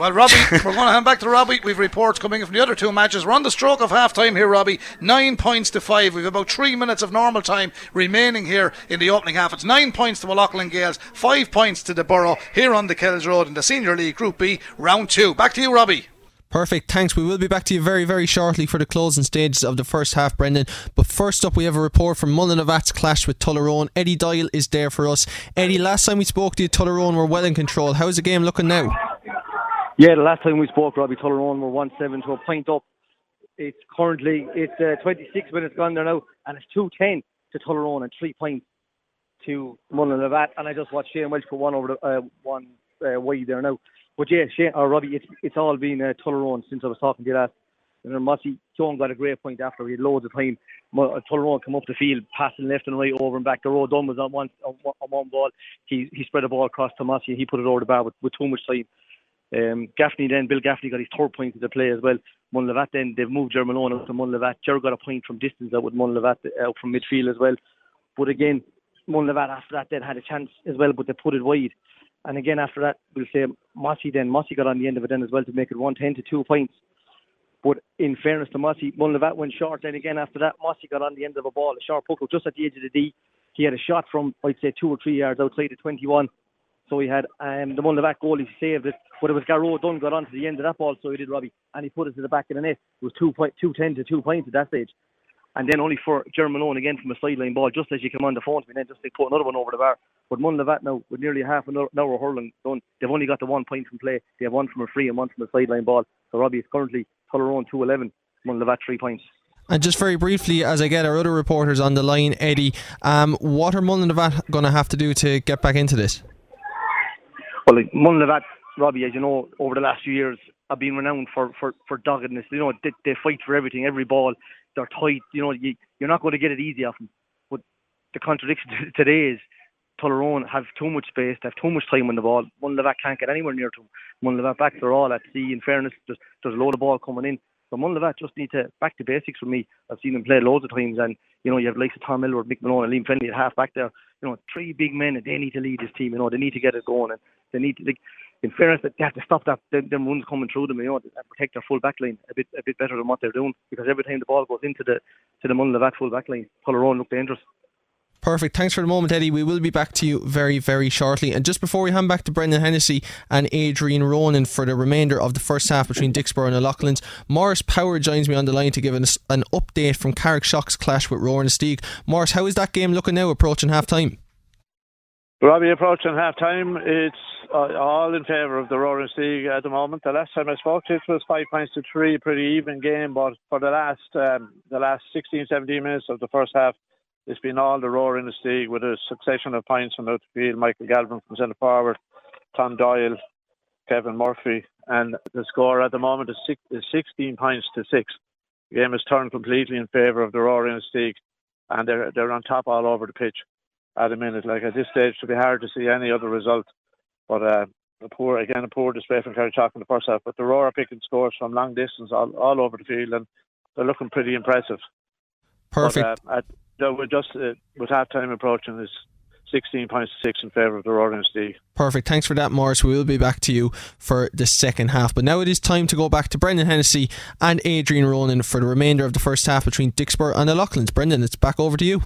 S3: Well, Robbie, [coughs] we're going to hand back to Robbie. We've reports coming in from the other two matches. We're on the stroke of half time here, Robbie. Nine points to five. We've about three minutes of normal time remaining here in the opening half. It's nine points to O'Loughlin Gaels, five points to the Borough here on the Kells Road in the Senior League Group B, round two. Back to you, Robbie.
S5: Perfect. Thanks. We will be back to you very, very shortly for the closing stages of the first half, Brendan. But first up, we have a report from Mullinavat's clash with Tullaroan. Eddie Doyle is there for us. Eddie, last time we spoke to you, Tullaroan were well in control. How's the game looking now?
S6: Yeah, the last time we spoke, Robbie Tullaroan were one seven to a point up. It's currently it's uh, 26 minutes gone there now, and it's two ten to Tullaroan and three points to Mullinavat. And I just watched Shane Welch put one over the uh, one uh, wide there now. But yeah, Shane or Robbie, it's it's all been uh, Tullaroan since I was talking to you last. And then Mossy John got a great point after. We had loads of time. Uh, Tullaroan come up the field, passing left and right over and back. The road done was on one, on one ball. He he spread the ball across to Mossy and he put it over the bar with, with too much time. Um, Gaffney then, Bill Gaffney got his third point of the play as well. Mullinavat then, they've moved Germanone out to Mullinavat. Ger got a point from distance out with Mullinavat out from midfield as well. But again, Mullinavat after that then had a chance as well, but they put it wide. And again after that, we'll say Mossy then, Mossy got on the end of it then as well to make it 110 to two points. But in fairness to Mossy, Mullinavat went short. Then again after that, Mossy got on the end of a ball, a sharp hook just at the edge of the D. He had a shot from, I'd say, two or three yards outside the 21. So he had um, the goal. He saved it, but it was Garrow Dunn got on to the end of that ball, so he did Robbie, and he put it to the back of the net. It was two point two ten to two points at that stage, and then only for German again from a sideline ball, just as you come on the phone to me, then just they put another one over the bar. But Mullinavat now with nearly half an hour, hurling done, they've only got the one point from play. They have one from a free and one from a sideline ball. So Robbie is currently Tullaroan two eleven, Mullinavat three points.
S5: And just very briefly, as I get our other reporters on the line, Eddie, um, what are Mullinavat going to have to do to get back into this?
S6: Well, like Mullinavat, Robbie, as you know, over the last few years, have been renowned for, for, for doggedness. You know, they, they fight for everything, every ball. They're tight. You know, you, you're not going to get it easy off them. But the contradiction [laughs] today is Tullaroan have too much space, they have too much time on the ball. Mullinavat can't get anywhere near to them. Mullinavat backs are all at sea. In fairness, there's, there's a load of ball coming in. So Mullinavat just need to back to basics for me. I've seen them play loads of times, and you know you have likes of Tom Miller, Mick Malone, and Liam Fennelly at half back there. You know, three big men, and they need to lead this team. You know, they need to get it going, and they er need to. Like, in fairness, they have to stop that them, them runs coming through them. You know, and protect their full back line a bit a bit better than what they're doing. Because every time the ball goes into the to the Mullinavat full back line, Tullaroan look dangerous.
S5: Perfect. Thanks for the moment, Eddie. We will be back to you very, very shortly. And just before we hand back to Brendan Hennessy and Adrian Ronan for the remainder of the first half between Dicksboro and O'Loughlin's, Morris Power joins me on the line to give us an update from Carrickshock's clash with Rower-Inistioge. Morris, how is that game looking now approaching half time?
S7: Robbie, approaching half time, it's uh, all in favour of the Rower-Inistioge at the moment. The last time I spoke to it was five points to three, pretty even game, but for the last um, the last 16, 17 minutes of the first half, it's been all the Rower-Inistioge with a succession of points from out the field. Michael Galvin from centre forward, Tom Doyle, Kevin Murphy, and the score at the moment is, six, is 16 points to six. The game has turned completely in favour of the Rower-Inistioge, and they're they're on top all over the pitch at the minute. Like at this stage, it would be hard to see any other result. But uh, a poor again, a poor display from Carrickshock in the first half. But the Roar are picking scores from long distance all, all over the field, and they're looking pretty impressive.
S5: Perfect.
S7: But, uh, at, we're just uh, with half time approaching is 16 points to 6 in favour of the Rower-Inistioge.
S5: Perfect. Thanks for that, Morris. We will be back to you for the second half. But now it is time to go back to Brendan Hennessy and Adrian Ronan for the remainder of the first half between Dicksboro and O'Loughlin's. Brendan, it's back over to you.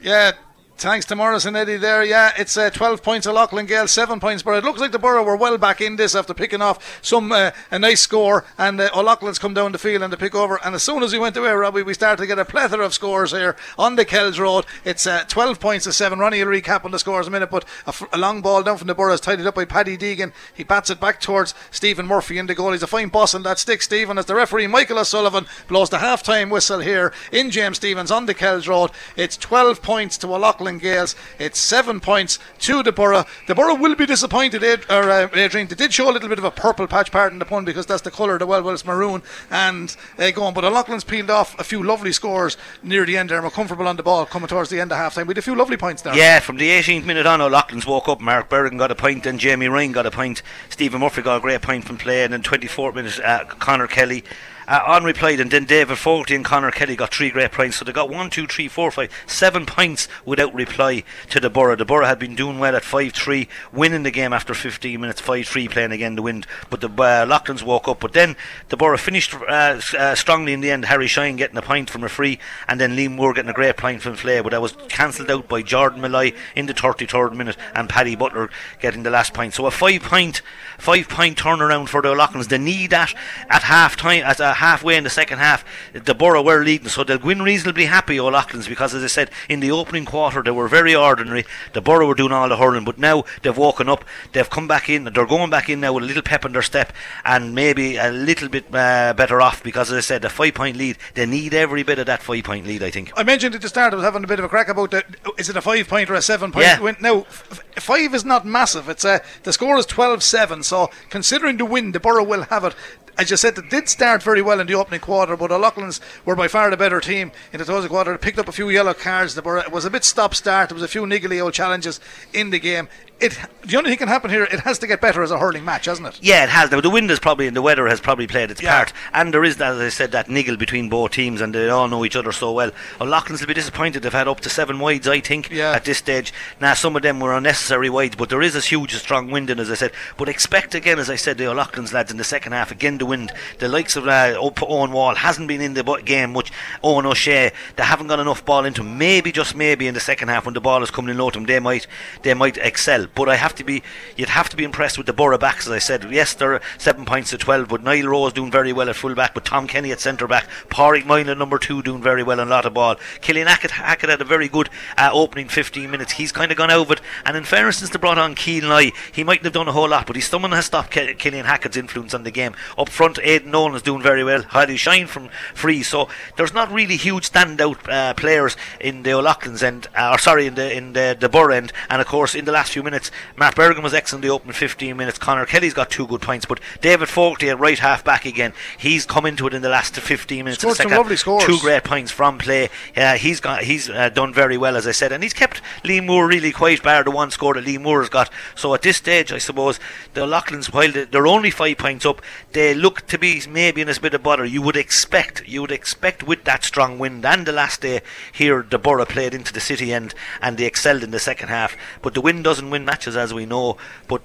S3: Yeah, Thanks to Morris and Eddie there. Yeah, it's uh, 12 points of Loughlin Gaels, 7 points. But it looks like the Borough were well back in this after picking off some uh, a nice score. And uh, O'Loughlin's come down the field and to pick over. And as soon as we went away, Robbie, we started to get a plethora of scores here on the Kells Road. It's uh, 12 points to 7. Ronnie will recap on the scores a minute. But a, f- a long ball down from the Borough is tidied up by Paddy Deegan. He bats it back towards Stephen Murphy in the goal. He's a fine boss on that stick, Stephen, as the referee Michael O'Sullivan blows the half time whistle here in James Stephens on the Kells Road. It's 12 points to O'Loughlin Gaels. It's seven points to the Borough. The Borough will be disappointed, Ad- or, uh, Adrian. They did show a little bit of a purple patch, pardon the pun, because that's the colour of the well, it's maroon and uh, going. But O'Loughlin's peeled off a few lovely scores near the end there and were comfortable on the ball coming towards the end of half time with a few lovely points there.
S4: Yeah, from the 18th minute on, O'Loughlin's woke up. Mark Bergin got a point, and Jamie Ryan got a point. Stephen Murphy got a great point from play, and then 24th minute, uh, Connor Kelly uh, on replied, and then David Fogarty and Connor Kelly got three great points. So they got one, two, three, four, five, seven points without reply to the Borough. The Borough had been doing well at 5 3, winning the game after 15 minutes, 5 3, playing again the wind. But the uh, Loughlin's woke up. But then the Borough finished uh, uh, strongly in the end. Harry Shine getting a point from a free, and then Liam Moore getting a great point from Flay. But that was cancelled out by Jordan Malloy in the 33rd minute, and Paddy Butler getting the last point. So a five point, five point turnaround for the Loughlin's. They need that at half time, at uh, halfway in the second half. The Borough were leading, so they'll win reasonably happy, O'Loughlin's, because as I said, in the opening quarter they were very ordinary. The Borough were doing all the hurling, but now they've woken up, they've come back in, they're going back in now with a little pep in their step, and maybe a little bit uh, better off, because as I said, the five point lead, they need every bit of that five point lead, I think.
S3: I mentioned at the start I was having a bit of a crack about the is it a five point or a seven point
S4: Yeah.
S3: win? Now f- five is not massive. It's a the score is 12-7, so considering the win, the Borough will have it. As you said, they did start very well in the opening quarter, but O'Loughlin's were by far the better team in the closing quarter. They picked up a few yellow cards. It was a bit stop start. There was a few niggly old challenges in the game. It the only thing can happen here. It has to get better as a hurling match, hasn't it?
S4: Yeah, it has. The, the wind is probably and the weather has probably played its
S3: Yeah.
S4: part, and there is, as I said, that niggle between both teams, and they all know each other so well. O'Loughlin's will be disappointed. They've had up to seven wides, I think,
S3: Yeah.
S4: at this stage. Now, some of them were unnecessary wides, but there is a huge, strong wind, in, as I said. But expect again, as I said, the O'Loughlin's lads in the second half again the wind. The likes of uh, Owen Wall hasn't been in the game much. Owen O'Shea, they haven't got enough ball into. Maybe just maybe in the second half when the ball is coming in low to them, they might they might excel. But I have to be, you'd have to be impressed with the Borough backs, as I said. Yes, they're seven points to twelve, but Niall Rose doing very well at full back, with Tom Kenny at centre back, Pádraig Moylan number two doing very well on a lot of ball. Killian Hackett, Hackett had a very good uh, opening 15 minutes. He's kind of gone out of it, and in fairness, since they brought on Keelan Nye, he mightn't have done a whole lot, but he's someone has stopped Killian Hackett's influence on the game. Up front, Aidan Nolan is doing very well. Harry Shine from free, so there's not really huge standout uh, players in the O'Loughlin's end, uh, or sorry, in the in the, the Borough end, and of course in the last few minutes. Minutes. Mark Bergin was excellent in the opening 15 minutes. Connor Kelly's got two good points, but David Fogarty at right half back again. He's come into it in the last 15 minutes.
S3: Scored some lovely scores.
S4: Two great points from play. Uh, he's got he's uh, done very well as I said, and he's kept Lee Moore really quiet. Bar the one score that Lee Moore's got. So at this stage, I suppose the Loughlin's while they're only five points up, they look to be maybe in a bit of bother. You would expect you would expect with that strong wind and the last day here the Borough played into the city end and they excelled in the second half. But the wind doesn't win matches as we know. But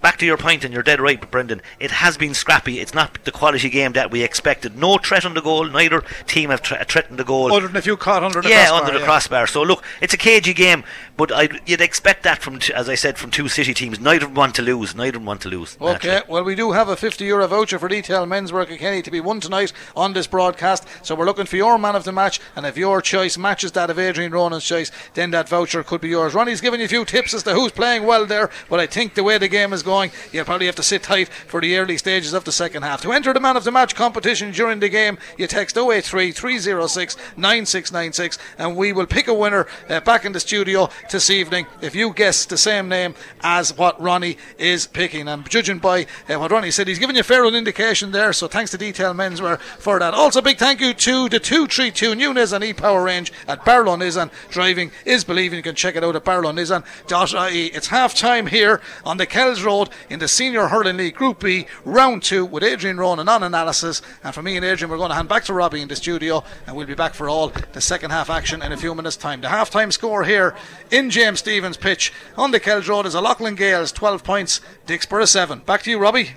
S4: back to your point, and you're dead right, Brendan. It has been scrappy. It's not the quality game that we expected. No threat on the goal. Neither team have tra- threatened the goal.
S3: Other than a few caught under the
S4: yeah,
S3: crossbar.
S4: under the
S3: yeah.
S4: crossbar. So look, it's a cagey game, but I'd, you'd expect that from, t- as I said, from two city teams. Neither want to lose. Neither want to lose.
S3: Okay,
S4: naturally.
S3: well, we do have a 50 euro voucher for detail men's work at Kenny to be won tonight on this broadcast. So we're looking for your man of the match, and if your choice matches that of Adrian Ronan's choice, then that voucher could be yours. Ronnie's giving you a few tips as to who's playing well there, but I think the way the game is going, you'll probably have to sit tight for the early stages of the second half. To enter the man of the match competition during the game, you text 083 306 9696, and we will pick a winner uh, back in the studio this evening if you guess the same name as what Ronnie is picking. And judging by uh, what Ronnie said, he's given you a fair indication there. So thanks to Detail Menswear for that. Also, big thank you to the 232 new Nissan e-Power range at Barlow Nissan. Driving is believing. You can check it out at barlownissan.ie. It's half time here on the Kells Road in the Senior Hurling League Group B, round two with Adrian Ronan on analysis. And for me and Adrian, we're going to hand back to Robbie in the studio, and we'll be back for all the second half action in a few minutes' time. The half time score here in James Stephens pitch on the Kells Road is a Loughlin Gaels 12 points, Dicksboro 7. Back to you, Robbie.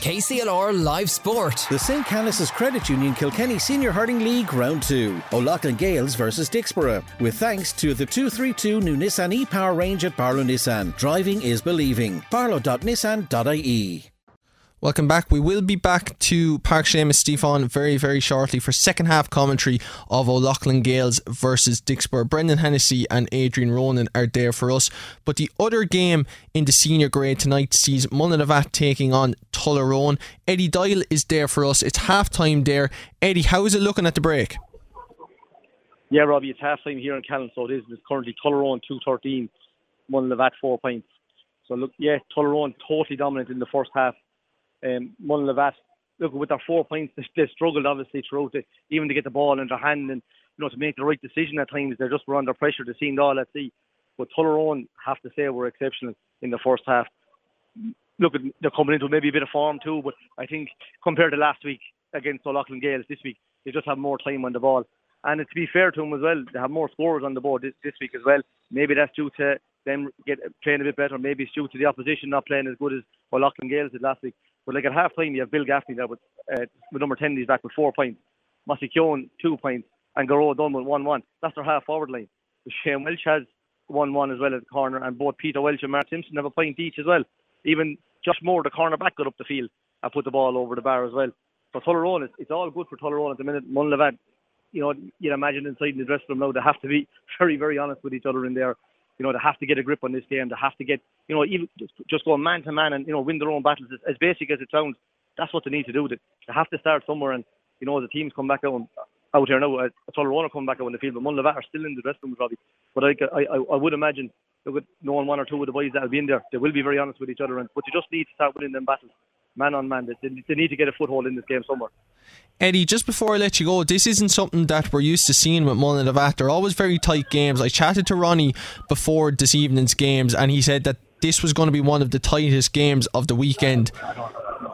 S1: KCLR Live Sport.
S2: The St. Canice's Credit Union Kilkenny Senior Hurling League Round 2. O'Loughlin Gaels versus Dicksboro. With thanks to the 232 new Nissan e-Power range at Barlow Nissan. Driving is believing. barlow.nissan.ie
S5: Welcome back. We will be back to Park Seamus Stefan very, very shortly for second half commentary of O'Loughlin Gaels versus Dicksboro. Brendan Hennessy and Adrian Ronan are there for us. But the other game in the senior grade tonight sees Mullinavat taking on Tullaroan. Eddie Doyle is there for us. It's half time there. Eddie, how is it looking at the break?
S6: Yeah, Robbie, it's half time here in Callan, so it is. It's currently Tullaroan 213, Mullinavat 4 points. So look, yeah, Tullaroan totally dominant in the first half. Um, Mullinavat, look, with their four points, they, they struggled obviously throughout it, even to get the ball in their hand and you know to make the right decision at times. They just were under pressure to see all at sea. But Tullaroan, have to say, were exceptional in the first half. Look, they're coming into maybe a bit of form too, but I think compared to last week against O'Loughlin Gaels this week, they just have more time on the ball. And to be fair to them as well, they have more scorers on the board this, this week as well. Maybe that's due to them get playing a bit better. Maybe it's due to the opposition not playing as good as O'Loughlin Gaels did last week. But like at half time, you have Bill Gaffney there with, uh, with number 10, he's back with four points. Mossy Keown, two points. And Garrow with 1 1. That's their half forward line. Shane Welch has 1 1 as well at the corner. And both Peter Welch and Mark Simpson have a point each as well. Even Josh Moore, the corner back, got up the field and put the ball over the bar as well. For Tullaroan, it's, it's all good for Tullaroan at the minute. Mullinavat, you know, you'd imagine inside in the dressing room now, they have to be [laughs] very, very honest with each other in there. You know, they have to get a grip on this game. They have to get, you know, even just, just go man to man and, you know, win their own battles. As, as basic as it sounds, that's what they need to do. They, have to start somewhere and, you know, the teams come back out, and, out here now. Uh, are coming back out on the field, but Mullinavat are still in the dressing room, Robbie. But I, I, I, would imagine, look at knowing one or two of the boys that'll be in there, they will be very honest with each other. And, but you just need to start winning them battles, man on man. They, they need to get a foothold in this game somewhere.
S5: Eddie, just before I let you go, this isn't something that we're used to seeing with Mullinavat. They're always very tight games. I chatted to Ronnie before this evening's games, and he said that this was going to be one of the tightest games of the weekend.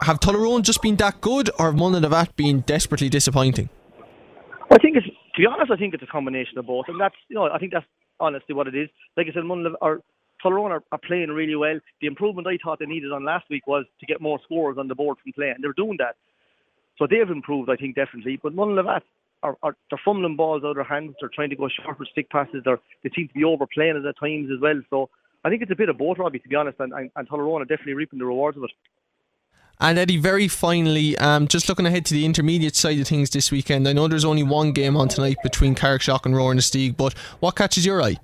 S5: Have Tullaroan just been that good, or have Mullinavat been desperately disappointing?
S6: I think it's, to be honest, I think it's a combination of both, and that's, you know, I think that's honestly what it is. Like I said, Mullinavat or Tullaroan are, are playing really well. The improvement I thought they needed on last week was to get more scores on the board from play, and they're doing that. So they've improved, I think, definitely. But Mullinavat are, are they're fumbling balls out of their hands. They're trying to go sharper stick passes. They're, they seem to be overplaying it at times as well. So I think it's a bit of both, Robbie, to be honest. And, and, and are definitely reaping the rewards of it.
S5: And Eddie, very finally, um, just looking ahead to the intermediate side of things this weekend. I know there's only one game on tonight between Carrickshock and Rower-Inistioge, but what catches your eye?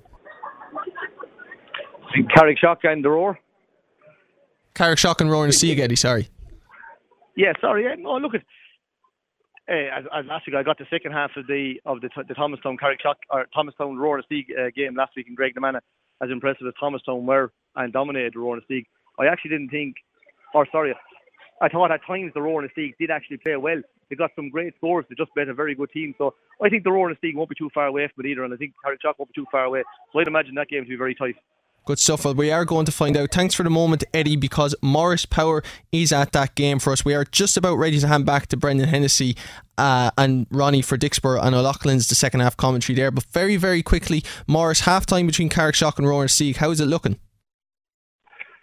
S6: Carrickshock and the Roar.
S5: Carrickshock and Rower-Inistioge, Eddie. Sorry.
S6: Yeah, sorry. Yeah, no, look at. Uh, as, as last week, I got the second half of the of the, the Thomastown Carrickshock or Thomastown Rower-Inistioge uh, game last week in Graiguenamanagh, as impressive as Thomastown were and dominated the Rowan League. I actually didn't think, or sorry, I thought at times the Rowan League did actually play well. They got some great scores. They just beat a very good team. So I think the Rowan League won't be too far away from it either, and I think Carrickshock won't be too far away. So I'd imagine that game to be very tight.
S5: Good stuff. Well, we are going to find out. Thanks for the moment, Eddie, because Morris Power is at that game for us. We are just about ready to hand back to Brendan Hennessy uh, and Ronnie for Dicksboro and O'Loughlin's the second half commentary there. But very, very quickly, Morris, half time between Carrickshock and Rower-Inistioge. How is it looking?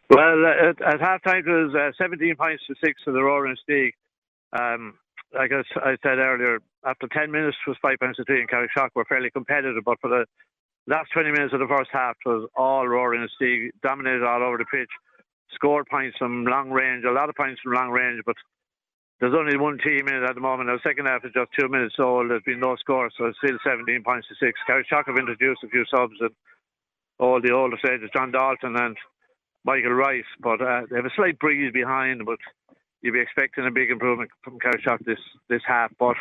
S7: Well, at, at half time it was uh, 17 points to 6 for the Rower-Inistioge. Um, like I, I, said earlier, after 10 minutes it was 5 points to 3 and Carrickshock were fairly competitive, but for the last 20 minutes of the first half was all Rower-Inistioge, dominated all over the pitch, scored points from long range, a lot of points from long range, but there's only one team in it at the moment. The second half is just two minutes old. There's been no score, so it's still 17 points to six. Carrickshock have introduced a few subs and all the older stages, John Dalton and Michael Rice, but uh, they have a slight breeze behind, but you'd be expecting a big improvement from Carrickshock this this half. But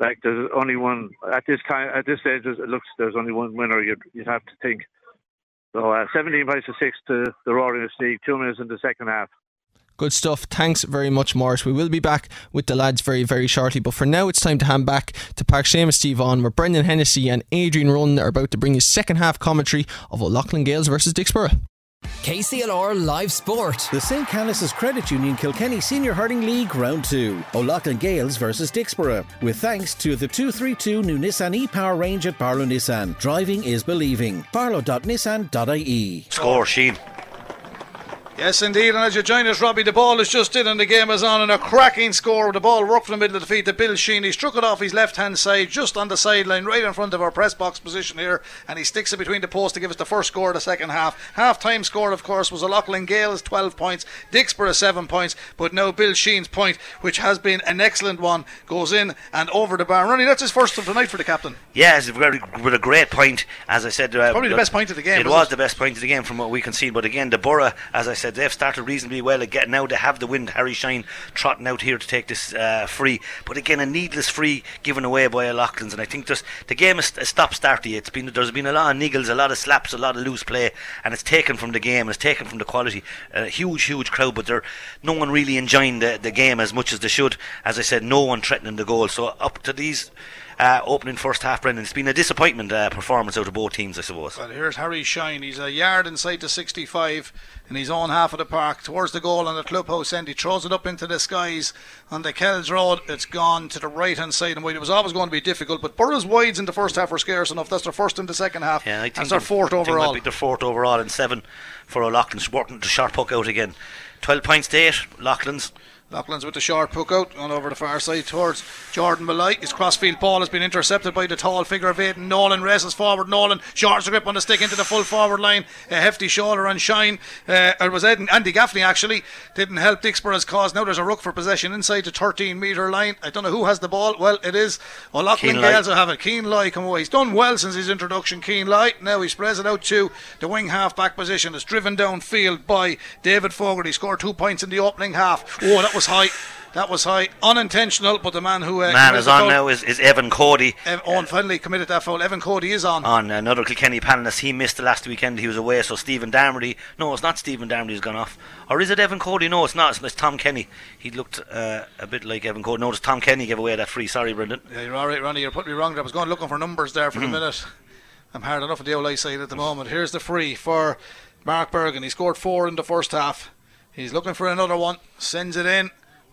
S7: like there's only one at this time at this stage. It looks there's only one winner. You'd you'd have to think. So uh, 17 points to six to the Roaring League. Two minutes in the second half.
S5: Good stuff. Thanks very much, Morris. We will be back with the lads very, very shortly. But for now, it's time to hand back to Park Seamus Steve on, where Brendan Hennessy and Adrian Ronan are about to bring you second half commentary of O'Loughlin Gaels versus Dicksboro.
S1: KCLR Live Sport.
S2: The St. Canice's Credit Union Kilkenny Senior Hurling League Round 2. O'Loughlin Gaels versus Dicksboro. With thanks to the 232 new Nissan e-Power range at Barlow Nissan. Driving is believing. barlow.nissan.ie.
S4: Score, Sheen.
S3: Yes, indeed. And as you join us, Robbie, the ball is just in and the game is on. And a cracking score. With the ball worked from the middle of the feet to Bill Sheen. He struck it off his left hand side, just on the sideline, right in front of our press box position here. And he sticks it between the posts to give us the first score of the second half. Half time score, of course, was a Loughlin Gaels 12 points, Dicksboro 7 points. But now Bill Sheen's point, which has been an excellent one, goes in and over the bar. Ronnie, that's his first of the night for the captain.
S4: Yes, with a great point. As I said, uh,
S3: probably the best point of the game.
S4: It was it? the best point of the game from what we can see. But again, the Borough, as I said, they've started reasonably well getting out. They have the wind. Harry Shine trotting out here to take this uh, free, but again a needless free given away by O'Loughlin's. And I think just the game is a stop starty. It's been there's been a lot of niggles, a lot of slaps, a lot of loose play, and it's taken from the game. It's taken from the quality. A huge, huge crowd, but they're no one really enjoying the, the game as much as they should. As I said, no one threatening the goal. So up to these uh, opening first half, Brendan. It's been a disappointment uh, performance out of both teams, I suppose.
S3: Well, here's Harry Shine. He's a yard inside the 65 in his own half of the park towards the goal on the clubhouse end. He throws it up into the skies on the Kells Road. It's gone to the right hand side and wide. It was always going to be difficult, but Borough's wides in the first half were scarce enough. That's their first in the second half.
S4: Yeah, I think
S3: that's their fourth overall.
S4: Think their fourth overall and seven for O'Loughlin's working the sharp puck out again. 12 points to 8, Loughlin's.
S3: Loughlin's with the short puck out on over the far side towards Jordan Malloy. His crossfield ball has been intercepted by the tall figure of Aidan Nolan. Races forward. Nolan shorts the grip on the stick into the full forward line. A hefty shoulder and shine. Uh, it was Ed, Andy Gaffney actually. Didn't help Dicksboro's cause. Now there's a ruck for possession inside the 13 metre line. I don't know who has the ball. Well, it is O'Loughlin Gaels will have it. Keen Loy come away. He's done well since his introduction. Keen Loy. Now he spreads it out to the wing half back position. It's driven downfield by David Fogarty. Scored two points in the opening half. Oh, that was high. That was high, unintentional, but the man who uh,
S4: man is on now is, is Evan Cody.
S3: Ev- Owen finally committed that foul. Evan Cody is on.
S4: On another Kilkenny panelist, he missed the last weekend. He was away, so Stephen Dermody. No, it's not Stephen Dermody who's gone off, or is it Evan Cody? No, it's not. It's, it's Tom Kenny. He looked uh, a bit like Evan Cody. No, it's Tom Kenny gave away that free. Sorry, Brendan.
S3: Yeah, you're all right, Ronnie. You're putting me wrong. I was going looking for numbers there for mm. a minute. I'm hard enough at the old eyesight at the moment. Here's the free for Mark Bergin. He scored four in the first half. He's looking for another one. Sends it in.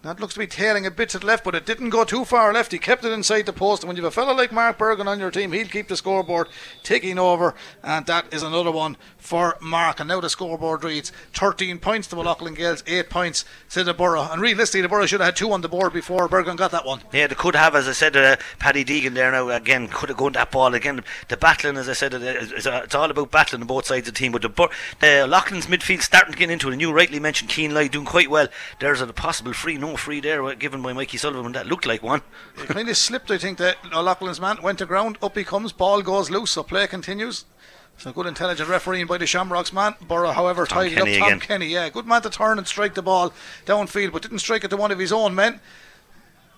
S3: That looks to be tailing a bit to the left, but it didn't go too far left. He kept it inside the post. And when you have a fellow like Mark Bergin on your team, he'll keep the scoreboard ticking over. And that is another one for Mark. And now the scoreboard reads 13 points to O'Loughlin Gaels, 8 points to the Borough. And realistically, the Borough should have had two on the board before Bergin got that one.
S4: Yeah, they could have, as I said, uh, Paddy Deegan there now again could have gone that ball again. The battling, as I said, it's all about battling on both sides of the team. But the, Bur- the Loughlin's midfield starting to get into it. And you rightly mentioned Keen Light doing quite well. There's a possible free, no free there given by Mikey Sullivan that looked like one.
S3: It kind of slipped, I think, that O'Loughlin's man went to ground, up he comes, ball goes loose, so play continues. So good intelligent refereeing by the Shamrocks man. Borough, however,
S4: Tom
S3: tied
S4: Kenny
S3: up. Tom
S4: again.
S3: Kenny, yeah, good man to turn and strike the ball downfield, but didn't strike it to one of his own men.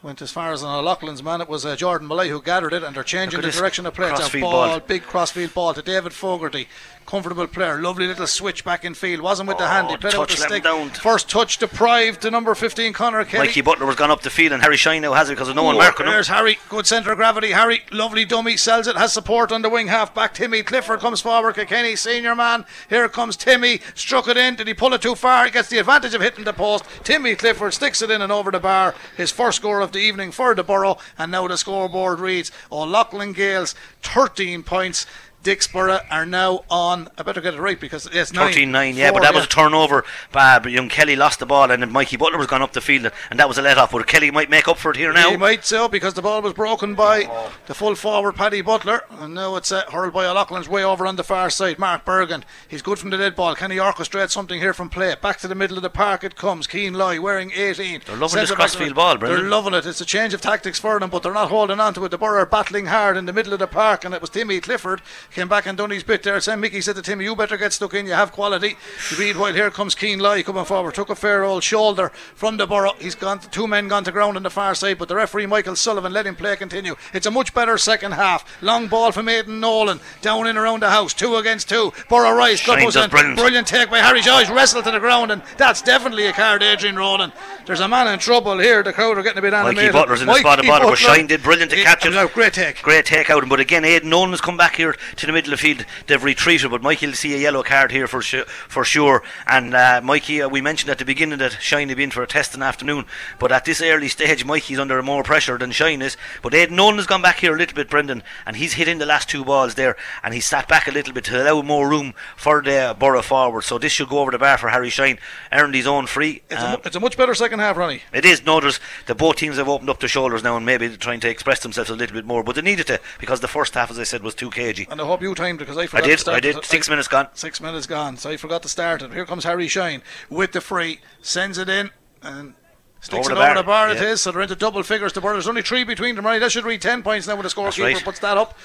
S3: Went as far as an O'Loughlin's man. It was uh, Jordan Malloy who gathered it, and they're changing the direction of play. It's a ball,
S4: ball.
S3: big crossfield ball to David Fogarty. Comfortable player, lovely little switch back in field. Wasn't with the hand, he
S4: Oh,
S3: played out
S4: touch
S3: the stick.
S4: down.
S3: First touch deprived to number 15, Connor Kelly.
S4: Mikey Butler was gone up the field, and Harry Shine now has it because of no one
S3: Ooh,
S4: marking him.
S3: There's Harry, good centre of gravity. Harry, lovely dummy, sells it, has support on the wing half back. Timmy Clifford comes forward. Kilkenny, senior man. Here comes Timmy, struck it in. Did he pull it too far? He gets the advantage of hitting the post. Timmy Clifford sticks it in and over the bar. His first score of the evening for the Borough. And now the scoreboard reads O'Loughlin Gaels, 13 points. Dicksboro are now on. I better get it right because it's 9.
S4: 13 9, yeah,
S3: Four,
S4: but that was a turnover. But young Kelly lost the ball, and then Mikey Butler was gone up the field, and that was a let off. But Kelly might make up for it here now.
S3: He might so because the ball was broken by the full forward Paddy Butler, and now it's uh, hurled by O'Loughlin's way over on the far side. Mark Bergin, he's good from the dead ball. Can he orchestrate something here from play? Back to the middle of the park it comes. Keen Loy wearing 18.
S4: They're loving this crossfield ball, Brendan.
S3: They're loving it. It's a change of tactics for them, but they're not holding on to it. The Borough are battling hard in the middle of the park, and it was Timmy Clifford came back and done his bit there. Sam Mickey said to Timmy, "You better get stuck in. You have quality." Read while here comes Keen Loy coming forward. Took a fair old shoulder from the Borough. He's gone. Two men gone to ground on the far side, but the referee Michael Sullivan let him play continue. It's a much better second half. Long ball from Aidan Nolan down in around the house. Two against two. Borough Rice.
S4: Shine
S3: goes
S4: does
S3: in.
S4: brilliant.
S3: Brilliant take by Harry Joyce. Wrestled to the ground, and that's definitely a card. Adrian Ronan. There's a man in trouble here. The crowd are getting a bit animated.
S4: Mikey Butler's in the
S3: Mikey
S4: spot of bottom, but Shine did brilliant to
S3: He-
S4: catch it.
S3: no, great take.
S4: Great take out, but again, Aidan Nolan has come back here to the middle of the field. They've retreated, but Mikey will see a yellow card here for su- for sure. And uh, Mikey, uh, we mentioned at the beginning that Shine had been for a test in the afternoon, but at this early stage, Mikey's under more pressure than Shine is. But Aidan Nolan has gone back here a little bit, Brendan, and he's hitting the last two balls there, and he's sat back a little bit to allow more room for the Borough forward. So this should go over the bar for Harry Shine, earned his own free.
S3: It's,
S4: Uh,
S3: a, it's a much better second half, Ronnie.
S4: it is. No, there's the both teams have opened up their shoulders now and maybe they're trying to express themselves a little bit more, but they needed to because the first half, as I said, was too cagey.
S3: And I hope you timed it because I
S4: I
S3: forgot to
S4: did.
S3: start
S4: I did.
S3: it.
S4: Six
S3: I-
S4: minutes gone.
S3: Six minutes gone, so I forgot to start it. Here comes Harry Shine with the free, sends it in, and sticks
S4: Over
S3: it
S4: the
S3: over
S4: bar,
S3: the bar. It
S4: yeah.
S3: is, so they're into double figures. The bar. There's only three between them. Right, that should read ten points now when the scorekeeper
S4: right.
S3: puts that up.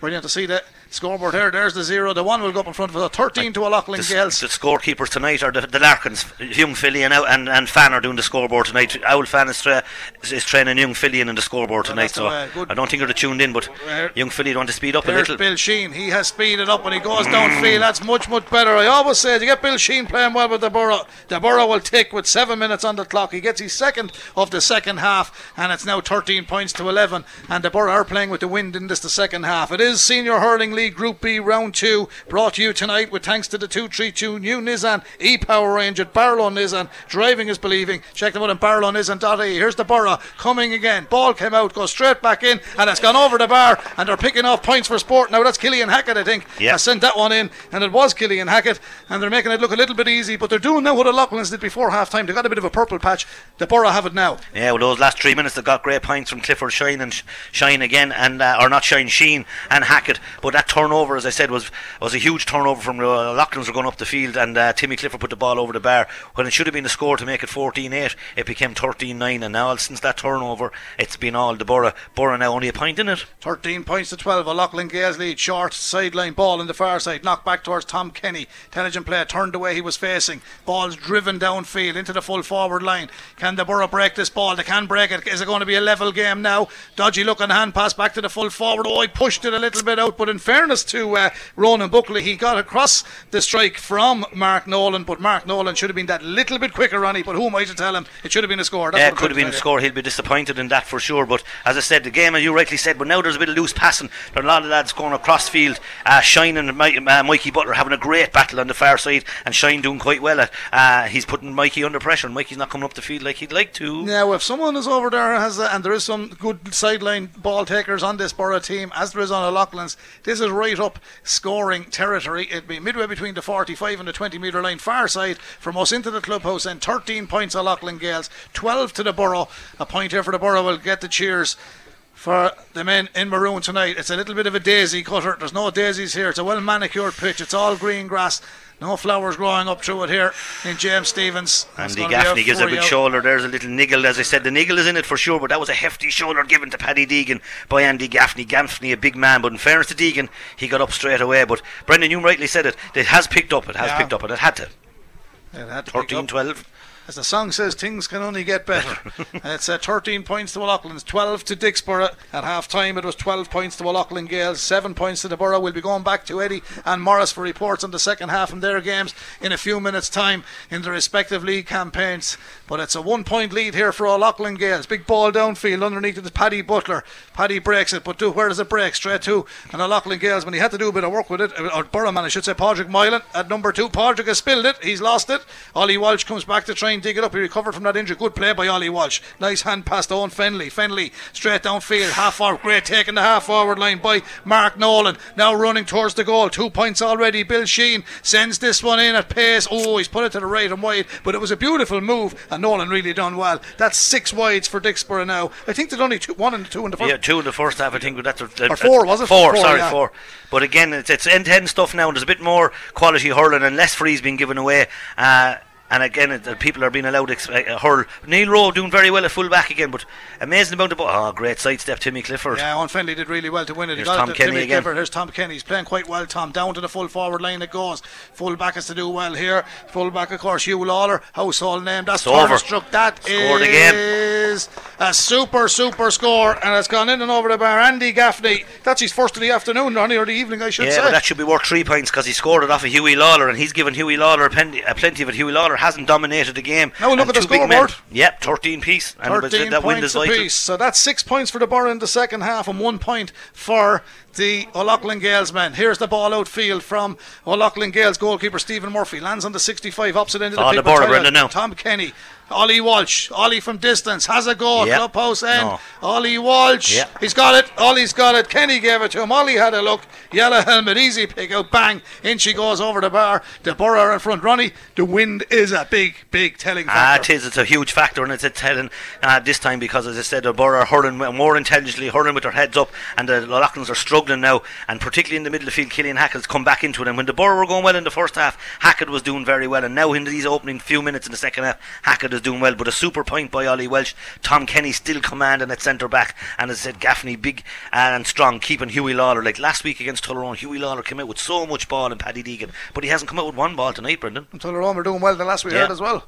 S3: Brilliant to see the scoreboard here. There's the zero. The one will go up in front of the 13 to O'Loughlin
S4: The,
S3: Gaels.
S4: the scorekeepers tonight are the, the Larkins. Young Philly and, and and Fan are doing the scoreboard tonight. Owl Fan is, tra- is, is training Young Philly in the scoreboard
S3: Well,
S4: tonight.
S3: Uh,
S4: so
S3: way. Good.
S4: I don't think they're tuned in, but Young Philly want to speed up a little.
S3: Bill Sheen. He has speeded up when he goes downfield. [clears throat] That's much, much better. I always say, you get Bill Sheen playing well with the Borough, the Borough will tick with seven minutes on the clock. He gets his second of the second half, and it's now 13 points to 11. And the Borough are playing with the wind in this the second half. It is Senior Hurling League Group B Round 2, brought to you tonight with thanks to the 232 new Nissan e-Power range at Barlow Nissan. Driving is believing. Check them out on barlownissan.ie. Here's the Borough coming again. Ball came out, goes straight back in, and it's gone over the bar, and they're picking off points for sport. Now that's Killian Hackett, I think.
S4: Yeah.
S3: has sent that one in, and it was Killian Hackett, and they're making it look a little bit easy, but they're doing now what the Loughlin's did before half time. They got a bit of a purple patch. The Borough have it now.
S4: Yeah, well, those last three minutes they got great points from Clifford Shine and Shine again, and uh, or not Shine Sheen and Hackett. But that turnover, as I said, was was a huge turnover from uh, Loughlin's were going up the field, and uh, Timmy Clifford put the ball over the bar when it should have been a score to make it 14-8. It became 13-9, and now since that turnover, it's been all the Borough. Borough now only a point in it.
S3: 13 points to 12. O'Loughlin Gaels lead. Short sideline ball in the far side. Knocked back towards Tom Kenny. Intelligent player Turned the way he was facing. Ball's driven downfield into the full forward line. Can the Borough break this ball? They can break it. Is it going to be a level game now? Dodgy looking hand pass back to the full forward. Oh, he pushed it a little bit out. But in fairness to uh, Ronan Buckley, he got across the strike from Mark Nolan. But Mark Nolan should have been that little bit quicker, Ronnie. But who am I to tell him? It should have been a score. That's
S4: Yeah, it could have been a score. He'll be disappointed in that for sure. But as I said, the game, as you rightly said, but now there's a bit of loose passing. There are a lot of lads going across field. Uh, Shine and uh, Mikey Butler having a great battle on the far side, and Shine doing quite well at. Uh, he's putting Mikey under pressure, and Mikey's not coming up the field like he'd like to.
S3: Now, if someone is over there has a, and there is some good sideline ball takers on this Borough team, as there is on O'Loughlin's, this is right up scoring territory. It'd be midway between the 45 and the 20 metre line, far side from us into the clubhouse, and 13 points O'Loughlin Gaels, 12 to the Borough. A point here for the Borough will get the cheers. For the men in maroon tonight, it's a little bit of a daisy cutter. There's no daisies here. It's a well manicured pitch. It's all green grass. No flowers growing up through it here in James Stephens. It's
S4: Andy
S3: gonna be a
S4: Gaffney gives a big
S3: out.
S4: shoulder. There's a little niggle, as I said. The niggle is in it for sure, but that was a hefty shoulder given to Paddy Deegan by Andy Gaffney. Gaffney, a big man, but in fairness to Deegan, he got up straight away. But Brendan, you rightly said it. It has picked up. It has
S3: Yeah.
S4: picked up, and it had to.
S3: It had to pick
S4: 13
S3: up.
S4: 12.
S3: As the song says, things can only get better. [laughs] it's uh, 13 points to O'Loughlin's, 12 to Dicksboro. At half time, it was 12 points to O'Loughlin Gaels, 7 points to the Borough. We'll be going back to Eddie and Morris for reports on the second half in their games in a few minutes' time in the respective league campaigns. But it's a one point lead here for O'Loughlin Gaels. Big ball downfield underneath it is Paddy Butler. Paddy breaks it, but do, where does it break? Straight to and O'Loughlin Gaels when he had to do a bit of work with it, or Borough man, I should say, Padraig Moylan at number two. Padraig has spilled it, he's lost it. Ollie Walsh comes back to try and dig it up. He recovered from that injury. Good play by Ollie Walsh. Nice hand pass to Owen Fennelly. Fennelly straight downfield, half forward. Great taking the half forward line by Mark Nolan. Now running towards the goal. Two points already. Bill Sheen sends this one in at pace. Oh, he's put it to the right and wide, but it was a beautiful move, and Nolan really done well. That's six wides for Dicksboro now. I think there's only two, one and two in the first.
S4: Yeah, two in the first half. I think that's a,
S3: or four was it?
S4: Four, sorry,
S3: yeah.
S4: four. But again, it's, it's end-to-end stuff now. And there's a bit more quality hurling and less frees being given away. Uh, and again, it, people are being allowed to uh, hurl. Neil Rowe doing very well at full back again, but amazing about the ball. Oh, great sidestep, Timmy Clifford.
S3: Yeah, Fennelly did really well to win it.
S4: Here's
S3: he got
S4: Tom
S3: it
S4: Kenny
S3: Timmy
S4: again.
S3: Clifford. Here's Tom Kenny. He's playing quite well, Tom. Down to the full forward line it goes. Full back has to do well here. Full back, of course, Hugh Lawler. Household name. That's
S4: over.
S3: Struck. That
S4: Scored again.
S3: a super, super score. And it's gone in and over the bar. Andy Gaffney. That's his first of the afternoon, Ronnie, or the evening, I should
S4: Yeah,
S3: say.
S4: but that should be worth three points because he scored it off of Huey Lawler, and he's given Huey Lawler a plenty, a plenty of it. Huey Lawler hasn't dominated the game.
S3: Now look
S4: And
S3: at the
S4: two big men.
S3: scoreboard.
S4: Yep, 13 piece. And it was-
S3: 13
S4: that wind
S3: points apiece. So that's six points for the Borough in the second half and one point for the O'Loughlin Gaels men. Here's the ball outfield from O'Loughlin Gaels goalkeeper Stephen Murphy. Lands on the 65 opposite end of the
S4: Oh, the
S3: people
S4: Borough. Brendan, now.
S3: Tom Kenny. Ollie Walsh, Ollie from distance has a goal,
S4: Yep.
S3: clubhouse end.
S4: No.
S3: Ollie Walsh,
S4: Yep.
S3: he's got it. Ollie's got it. Kenny gave it to him. Ollie had a look. Yellow helmet, easy pick out, bang. In she goes over the bar. The Borough are in front. Ronnie, the wind is a big, big telling factor.
S4: Ah, it is. It's a huge factor, and it's a telling uh, this time because, as I said, the Borough are hurling more intelligently, hurling with their heads up, and the Lochlins are struggling now. And particularly in the middle of the field, Killian Hackett's come back into it. And when the Borough were going well in the first half, Hackett was doing very well. And now in these opening few minutes in the second half, Hackett is doing well. But a super point by Ollie Welsh. Tom Kenny still commanding at centre back, and as I said, Gaffney big and strong, keeping Huey Lawler. Like last week against Tullaroan, Huey Lawler came out with so much ball and Paddy Deegan, but he hasn't come out with one ball tonight, Brendan.
S3: Tullaroan were doing well the last we
S4: Yeah.
S3: heard as well.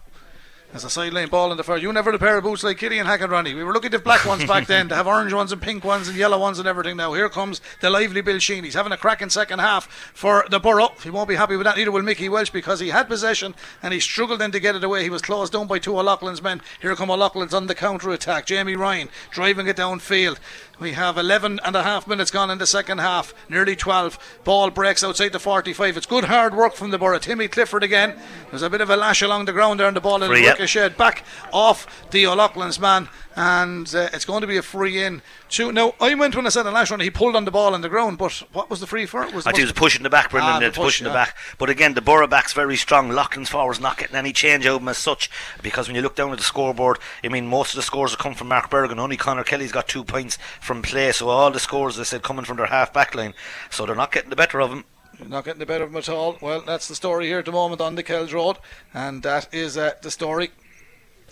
S3: As a sideline ball in the first. You never had a pair of boots like Kitty and Hack and Ronnie. We were looking at black ones back then to have orange ones and pink ones and yellow ones and everything now. Here comes the lively Bill Sheen. He's having a cracking second half for the Borough. He won't be happy with that, neither will Mickey Welsh because he had possession and he struggled then to get it away. He was closed down by two O'Loughlin's men. Here come O'Loughlin's on the counter attack. Jamie Ryan driving it downfield. We have 11 and a half minutes gone in the second half, nearly 12. Ball breaks outside the 45. It's good hard work from the Borough. Timmy Clifford again. There's a bit of a lash along the ground there, and the ball
S4: yep.
S3: ricocheted back off the O'Loughlin's man, and uh, it's going to be a free in. To, now, I went when I said the last one, he pulled on the ball on the ground, but what was the free for? It was
S4: I think he was pushing the back, Brendan.
S3: Ah, the push,
S4: pushing the back. But again, the Borough back's very strong. Locklan's forwards not getting any change out of them as such. Because when you look down at the scoreboard, I mean, most of the scores have come from Mark Bergin. Only Connor Kelly's got two points from play. So all the scores, they said, coming from their half back line. So they're not getting the better of them.
S3: Not getting the better of them at all. Well, that's the story here at the moment on the Kells Road, and that is uh, the story.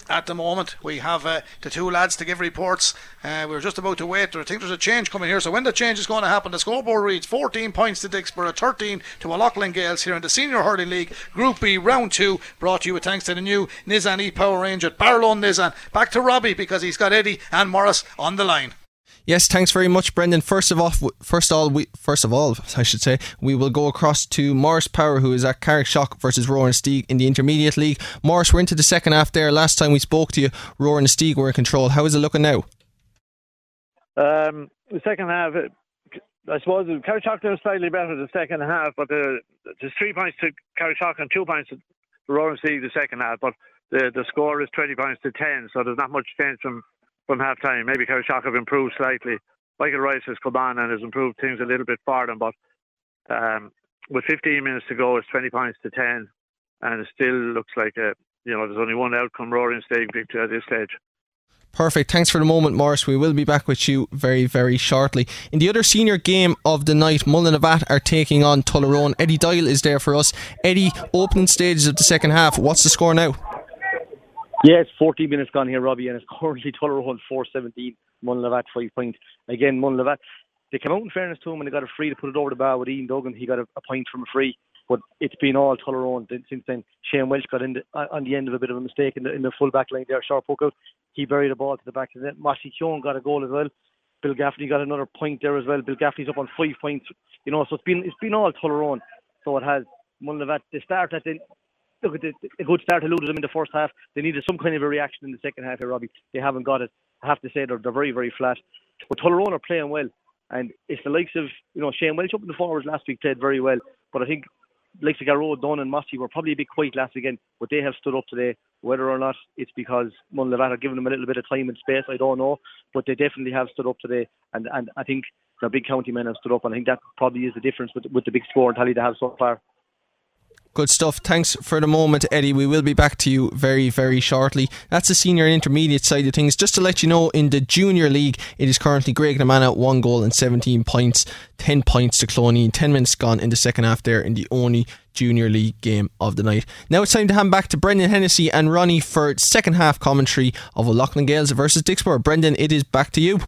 S3: At the moment, we have uh, the two lads to give reports. Uh, we're just about to wait. I think there's a change coming here. So when the change is going to happen, the scoreboard reads 14 points to Dicksboro, 13 to O'Loughlin Gaels here in the Senior Hurling League Group B Round Two. Brought to you with thanks to the new Nissan E-Power range at Barlow Nissan. Back to Robbie because he's got Eddie and Morris on the line.
S5: Yes, thanks very much, Brendan. First of all, first all, we first of all, I should say, we will go across to Morris Power, who is at Carrickshock versus Rower-Inistioge in the Intermediate League. Morris, we're into the second half there. Last time we spoke to you, Rower-Inistioge were in control. How is it looking now?
S7: Um, the second half, I suppose Carrickshock did slightly better the second half, but uh, there's three points to Carrickshock and two points to Rower-Inistioge the second half. But the the score is 20 points to 10, so there's not much change from from half time. Maybe Carrickshock have improved slightly. Michael Rice has come on and has improved things a little bit for them, but um, with 15 minutes to go, it's 20 points to 10, and it still looks like a you know there's only one outcome: Rower-Inistioge victory at this stage.
S5: Perfect. Thanks for the moment, Morris. We will be back with you very, very shortly. In the other senior game of the night, Mullinavat are taking on Tullaroan. Eddie Doyle is there for us. Eddie, opening stages of the second half. What's the score now?
S6: It's 40 minutes gone here, Robbie, and it's [laughs] currently Tullaroan 417, Mullinavat 5 points. Again, Mullinavat, they came out in fairness to him and they got a free to put it over the bar with Ian Duggan. He got a, a point from a free. But it's been all Tullaroan since then. Shane Welsh got in the, uh, on the end of a bit of a mistake in the, in the full back line there, sharp poke out. He buried the ball to the back of the net. Mossy Keown got a goal as well. Bill Gaffney got another point there as well. Bill Gaffney's up on five points. You know, so it's been it's been all Tullaroan. So it has Mullinavat. They start at the look at the, a good start eluded them in the first half. They needed some kind of a reaction in the second half here, Robbie. They haven't got it. I have to say they're, they're very, very flat. But Tullaroan are playing well. And it's the likes of, you know, Shane Welch up in the forwards last week played very well. But I think likes of Garrod, Dunn and Mossy were probably a bit quiet last weekend, but they have stood up today. Whether or not it's because Mullinavat are giving them a little bit of time and space, I don't know. But they definitely have stood up today. And, and I think the big county men have stood up. And I think that probably is the difference with, with the big score and tally they have so far.
S5: Good stuff. Thanks for the moment, Eddie. We will be back to you very, very shortly. That's the senior and intermediate side of things. Just to let you know, in the junior league, it is currently Graiguenamanagh, one goal and 17 points, 10 points to Cloney, 10 minutes gone in the second half there in the only junior league game of the night. Now it's time to hand back to Brendan Hennessy and Ronnie for second half commentary of O'Loughlin Gaels versus Dicksboro. Brendan, it is back to you.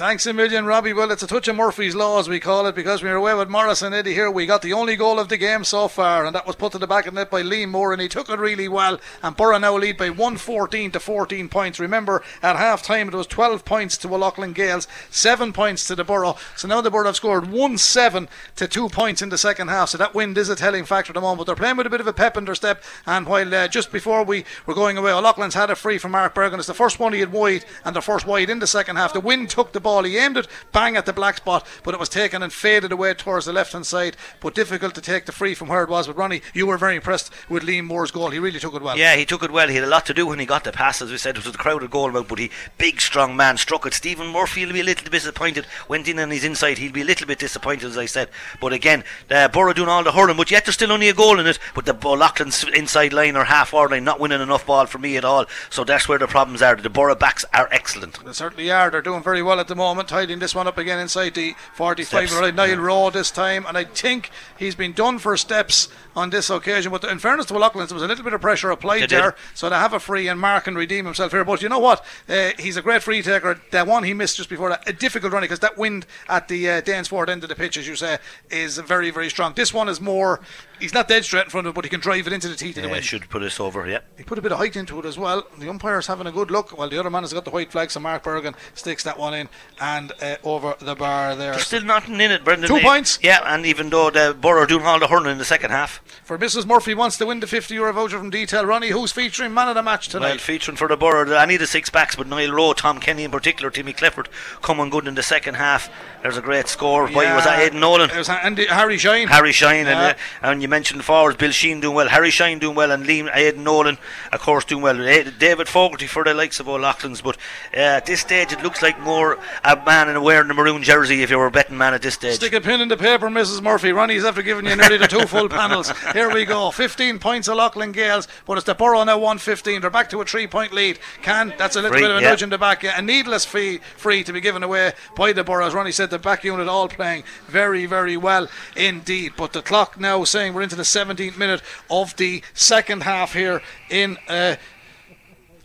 S3: Thanks a million, Robbie. Well, it's a touch of Murphy's Law, as we call it, because we were away with Morris and Eddie here. We got the only goal of the game so far, and that was put to the back of the net by Lee Moore, and he took it really well. And Borough now lead by 114 to 14 points. Remember, at half time it was 12 points to O'Loughlin Gaels, 7 points to the Borough. So now the Borough have scored 1 7 to 2 points in the second half. So that wind is a telling factor at the moment. But they're playing with a bit of a pep in their step. And while uh, just before we were going away, O'Loughlin's had a free from Mark Bergin. It's the first one he had wide, and the first wide in the second half. The wind took the ball, he aimed it bang at the black spot, but it was taken and faded away towards the left hand side. But difficult to take the free from where it was. But Ronnie, you were very impressed with Liam Moore's goal. He really took it well.
S4: Yeah, he took it well. He had a lot to do when he got the pass, as we said. It was a crowded goal but he, big, strong man, struck it. Stephen Murphy will be a little bit disappointed. Went in on his inside. He'll be a little bit disappointed, as I said. But again, uh, Borough doing all the hurling, but yet there's still only a goal in it. But the O'Loughlin's inside line or half forward line not winning enough ball for me at all. So that's where the problems are. The Borough backs are excellent.
S3: They certainly are. They're doing very well at the moment, tidying this one up again inside the 45 right Niall Rowe this time, and I think he's been done for steps on this occasion. But in fairness to O'Loughlin, there was a little bit of pressure applied
S4: They
S3: there,
S4: did.
S3: so they have a free, and Mark can redeem himself here. But you know what? Uh, he's a great free taker. The one he missed just before that, a difficult run because that wind at the uh, Danesfort end of the pitch, as you say, is very, very strong. This one is more. He's not dead straight in front of it, but he can drive it into the teeth of the wind.
S4: should put us over, yeah.
S3: He put a bit of height into it as well. The umpire's having a good look. While the other man has got the white flag, so Mark Bergin sticks that one in and uh, over the bar there.
S4: There's still nothing in it, Brendan.
S3: Two points.
S4: Yeah, and even though the Borough doing all the hurling in the second half,
S3: For Mrs. Murphy wants to win the 50 euro voucher from Detail. Ronnie, who's featuring man of the match
S4: well,
S3: tonight?
S4: featuring for the Borough, I need the six backs, but Niall Rowe, Tom Kenny in particular, Timmy Clifford coming good in the second half. There's a great score. Why was that Aidan Nolan?
S3: It was Andy, Harry Shine.
S4: Harry Shine
S3: Yeah.
S4: and, uh, and you mentioned the forwards Bill Sheen doing well, Harry Shine doing well, and Liam Aidan Nolan, of course, doing well. Eh, David Fogarty for the likes of O'Loughlin's, but uh, at this stage it looks like more a man in wearing the maroon jersey if you were a betting man at this stage.
S3: Stick a pin in the paper, Mrs. Murphy. Ronnie's after giving you nearly the two full [laughs] panels. Here we go. 15 points of Loughlin Gaels, but it's the Borough now 115. They're back to a three point lead. Can, that's a little
S4: Free,
S3: bit of a
S4: yeah.
S3: nudge in the back. Yeah, a needless fee free to be given away by the Borough. As Ronnie said, the back unit all playing very, very well indeed. But the clock now saying we're into the 17th minute of the second half here in. Uh,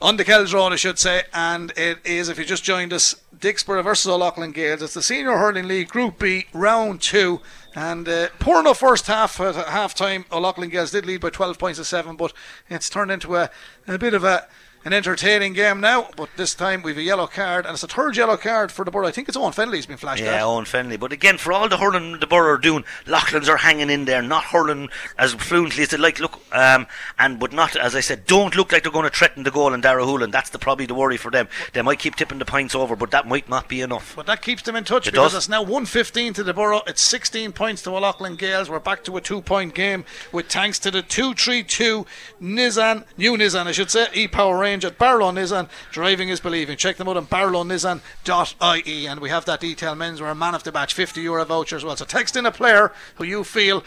S3: on the Kells Road, I should say, and it is, if you just joined us, Dicksboro versus O'Loughlin Gales. It's the Senior Hurling League Group B, round two. And uh, poor enough first half at half time. O'Loughlin Gaels did lead by 12 points to 7, but it's turned into a, a bit of a an entertaining game now. But this time we've a yellow card, and it's a third yellow card for the Borough. I think it's Owen Fennelly's been flashed
S4: Yeah,
S3: at.
S4: Owen Fennelly. But again, for all the hurling the Borough are doing, Loughlin's are hanging in there, not hurling as fluently as they like. Look, um, and but not as I said, don't look like they're going to threaten the goal in Darrahoolan. That's the probably the worry for them. They might keep tipping the pints over, but that might not be enough.
S3: But that keeps them in touch
S4: It
S3: because
S4: does.
S3: it's now 115 to the Borough. It's 16 points to O'Loughlin Gaels. We're back to a two point game with thanks to the 232 Nissan, new Nissan, I should say, e power range at Barlow Nissan. Driving is believing. Check them out on barlownissan.ie. And we have that detail menswear man of the match 50 euro voucher as well. So text in a player who you feel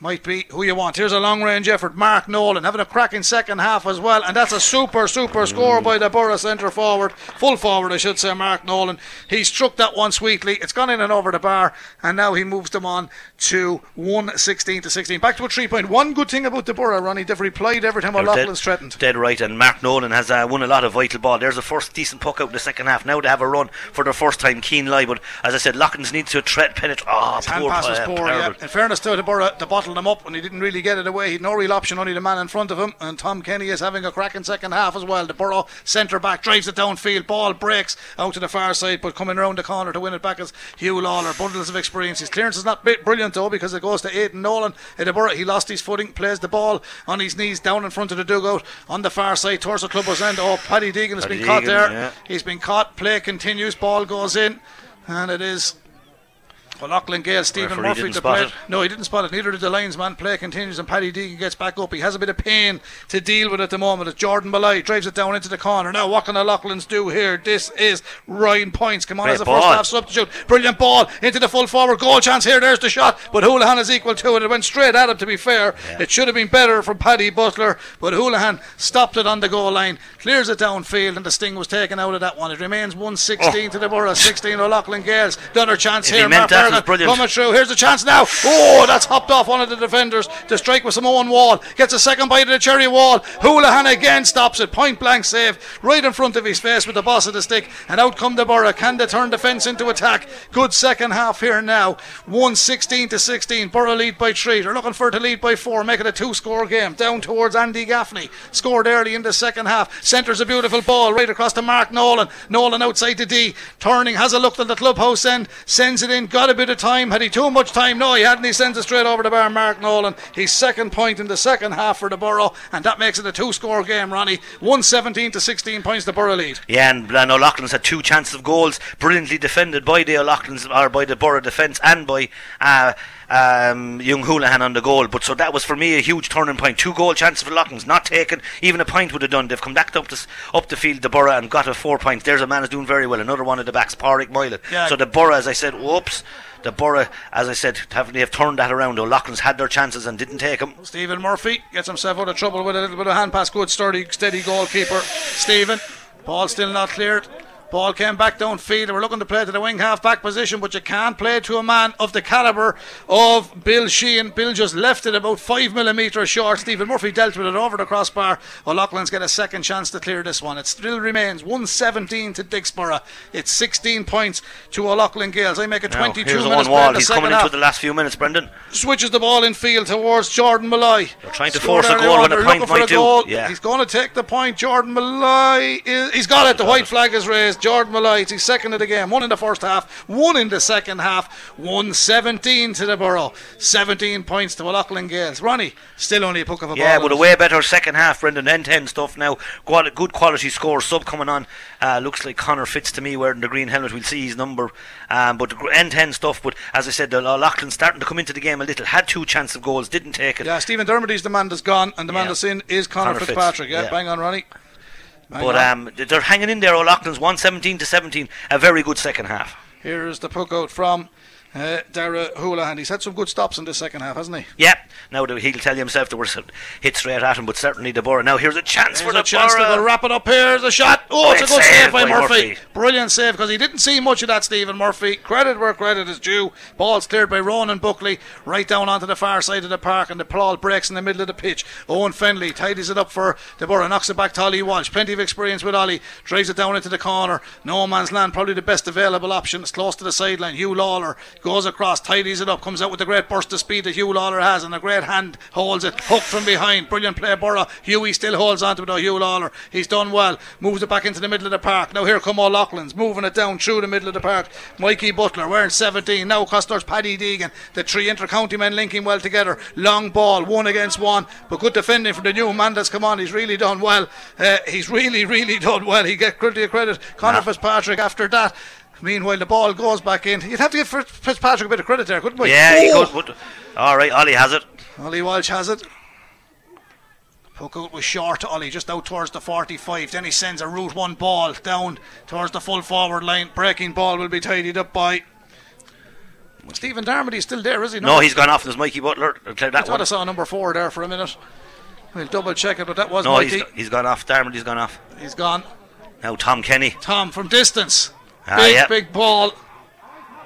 S3: might be who you want. Here's a long range effort. Mark Nolan having a cracking second half as well, and that's a super, super score by the Borough centre forward, full forward, I should say, Mark Nolan. He struck that one sweetly. It's gone in and over the bar, and now he moves them on to 116 to 16. Back to a three point. One good thing about the Borough, Ronnie, they've replied every time a O'Loughlin's threatened.
S4: Dead right, and Mark Nolan has uh, won a lot of vital ball. There's a first decent puck out in the second half. Now they have a run for their first time, keen lie, but as I said, Lockins needs to tread penetrate. Oh,
S3: His hand
S4: poor,
S3: pass was
S4: uh,
S3: poor, yeah. In fairness to the Borough, they bottled him up and he didn't really get it away. He'd no real option, only the man in front of him. And Tom Kenny is having a cracking second half as well. The Borough centre back drives it downfield, ball breaks out to the far side, but coming around the corner to win it back is Hugh Lawler. Bundles of experience. His clearance is not bit brilliant though because it goes to Aidan Nolan. In the Borough, he lost his footing, plays the ball on his knees down in front of the dugout on the far side towards the clubhouse end. Oh, Paddy Deegan has
S4: Paddy
S3: been caught there.
S4: yeah.
S3: He's been caught. Play continues. Ball goes in, and it is. Well, Lachlan Gale, Stephen Murphy
S4: didn't
S3: to
S4: spot
S3: play. No, he didn't spot it. Neither did the linesman. Play continues, and Paddy Deegan gets back up. He has a bit of pain to deal with at the moment. As Jordan Malloy drives it down into the corner. Now, what can the Lachlan's do here? This is Ryan Points. Come on,
S4: Great
S3: as a first half substitute. Brilliant ball into the full forward goal chance here. There's the shot, but Houlihan is equal to it. It went straight at him. To be fair, it should have been better from Paddy Butler, but Houlihan stopped it on the goal line, clears it downfield, and the sting was taken out of that one. It remains 116 to the Borough, 16 O'Loughlin Gaels. Another chance
S4: Oh. If he
S3: here.
S4: meant
S3: Mark
S4: that, it was
S3: Bergin
S4: brilliant.
S3: coming through. Here's the chance now. Oh, that's hopped off one of the defenders to strike with some own wall. Gets a second bite of the cherry wall. Houlihan again stops it. Point blank save right in front of his face with the boss of the stick. And out come the Borough. Can they turn defence into attack? Good second half here now. 116 to 16. Borough lead by three. They're looking for it to lead by four. Make it a two score game. Down towards Andy Gaffney. Scored early in the second half. Centres a beautiful ball right across to Mark Nolan. Nolan outside the D. Turning. Has a look at the clubhouse end. Sends it in. Got a bit of time. Had he too much time? No, he hadn't. He sends it straight over the bar. Mark Nolan. His second point in the second half for the Borough. And that makes it a two score game, Ronnie. 117 to 16 points the Borough lead.
S4: Yeah, and Blan O'Loughlin's had two chances of goals, brilliantly defended by the O'Loughlin's or by the Borough defence and by uh, um, young Houlihan on the goal. But so that was for me a huge turning point. Two goal chances for Loughlin's, not taken. Even a point would have done. They've come back up the s- up the field, the Borough, and got a four points. There's a man who's doing very well. Another one of the backs, Pádraig Moylan.
S3: Yeah.
S4: So the Borough, as I said, whoops. The Borough, as I said, have, they have turned that around. O'Loughlin's had their chances and didn't take them.
S3: Stephen Murphy gets himself out of trouble with a little bit of hand pass. Good, sturdy, steady goalkeeper. Stephen, ball still not cleared. Ball came back downfield. They were looking to play to the wing half back position, but you can't play to a man of the calibre of Bill Sheehan. Bill just left it about five millimetres short. Stephen Murphy dealt with it over the crossbar. O'Loughlin's get a second chance to clear this one. It still remains 117 to Dicksboro. It's 16 points to O'Loughlin Gaels. I make a
S4: Now,
S3: 22
S4: here's the
S3: minutes
S4: one wall. He's coming
S3: half
S4: into the last few minutes, Brendan.
S3: switches the ball in field towards Jordan Malloy.
S4: They're trying to
S3: Scored
S4: force a goal
S3: on.
S4: when a point might do. Yeah.
S3: He's going to take the point. Jordan Malloy, is, he's got it. The white flag is raised. Jordan Malloy, his second of the game. One in the first half, one in the second half. 117 to the Borough. 17 points to O'Loughlin Gaels. Ronnie, still only a puck of a
S4: Yeah,
S3: ball.
S4: Yeah, but a way better second half, Brendan. End 10 stuff now. Quali- good quality score. Sub coming on. Uh, looks like Connor Fitz to me wearing the green helmet. We'll see his number. Um, but end 10 stuff. But as I said, the Lachlan starting to come into the game a little. Had two chances of goals, didn't take it.
S3: Yeah, Stephen Dermody's the man that's gone, and the man
S4: Yeah.
S3: that's in is Conor
S4: Fitz,
S3: Fitzpatrick. Yeah,
S4: yeah.
S3: bang on, Ronnie.
S4: But um, they're hanging in there. O'Loughlin's 117 to 17. A very good second half.
S3: Here's the puck out from uh, Dara Houlihan. He's had some good stops in the second half, hasn't he?
S4: Yeah, now he'll tell you himself there a hit straight at him, but certainly the Borough. Now here's a chance for
S3: There's
S4: the
S3: a chance to
S4: Borough.
S3: wrap it up here. There's a shot. Oh, it's a good save
S4: save
S3: by
S4: by
S3: Murphy.
S4: Murphy.
S3: Brilliant save because he didn't see much of that, Stephen Murphy. Credit where credit is due. Ball's cleared by Ronan Buckley right down onto the far side of the park, and the ball breaks in the middle of the pitch. Owen Fennelly tidies it up for the Borough, knocks it back to Ollie Walsh. Plenty of experience with Ollie. Drives it down into the corner. No man's land, probably the best available option. It's close to the sideline. Hugh Lawler goes across, tidies it up, comes out with a great burst of speed that Hugh Lawler has, and a great hand holds it. Hooked from behind. Brilliant play, Borough. Hughie still holds on to it, though. Hugh Lawler. He's done well. Moves it back into the middle of the park. Now here come O'Loughlin's moving it down through the middle of the park. Mikey Butler wearing 17. Now Costers Paddy Deegan. The three inter-county men linking well together. Long ball, one against one, but good defending from the new man that's come on. He's really done well. Uh, he's really, really done well. He get credit. Conor
S4: Nah.
S3: Fitzpatrick after that. Meanwhile, the ball goes back in. You'd have to give Fitzpatrick a bit of credit there, couldn't we?
S4: Yeah, he
S3: Oh!
S4: could. But, all right, Ollie has it.
S3: Ollie Walsh has it. Puck out was short to Ollie, just out towards the 45. Then he sends a route one ball down towards the full forward line. Breaking ball will be tidied up by Stephen Dermody's still there, is he?
S4: No, he's gone off. There's Mikey Butler. Uh,
S3: I
S4: That
S3: thought
S4: one.
S3: I saw number four there for a minute. We'll double check it, but that was
S4: No,
S3: Mikey.
S4: he's, he's gone off. Darmody's gone off.
S3: he's gone.
S4: Now Tom Kenny.
S3: Tom from distance.
S4: Ah,
S3: big,
S4: yeah.
S3: big ball.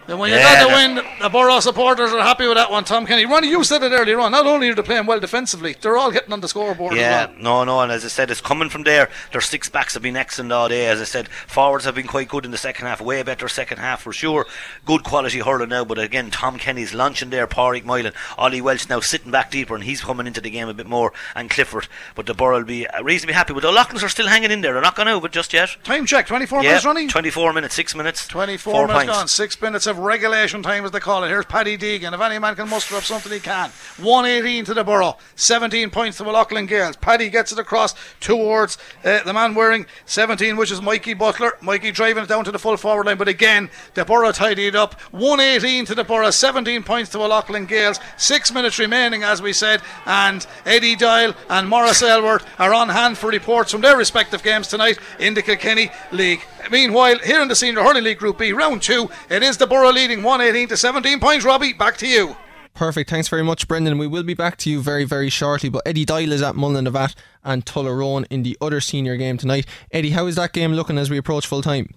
S3: And when you
S4: Yeah,
S3: got the win, the Borough supporters are happy with that one. Tom Kenny, Ronnie, you said it earlier on. Not only are they playing well defensively, they're all getting on the scoreboard
S4: Yeah,
S3: as well.
S4: no, no, and as I said, it's coming from there. Their six backs have been excellent all day. As I said, forwards have been quite good in the second half, way better second half for sure. Good quality hurling now, but again, Tom Kenny's launching there, Pádraig Moylan, Ollie Welch now sitting back deeper, and he's coming into the game a bit more, and Clifford. But the Borough will be reasonably happy. But the O'Loughlin's are still hanging in there. They're not going over just yet.
S3: Time check, 24
S4: yeah,
S3: minutes running.
S4: 24 minutes, six minutes,
S3: 24
S4: four
S3: minutes
S4: points.
S3: gone. Six minutes of regulation time, as they call it. Here's Paddy Deegan. If any man can muster up something, he can. 118 to the Borough. 17 points to Loughlin Gaels. Paddy gets it across towards uh, the man wearing 17, which is Mikey Butler. Mikey driving it down to the full forward line. But again, the Borough tidied up. 118 to the Borough. 17 points to Loughlin Gaels. Six minutes remaining, as we said. And Eddie Doyle and Morris Aylward are on hand for reports from their respective games tonight in the Kilkenny League. Meanwhile, here in the Senior Hurling League Group B, round two, it is the Borough leading 118 to 17 points. Robbie, back to you.
S5: Perfect. Thanks very much, Brendan. We will be back to you very, very shortly. But Eddie Doyle is at Mullinavat and Tullaroan in the other senior game tonight. Eddie, how is that game looking as we approach full time?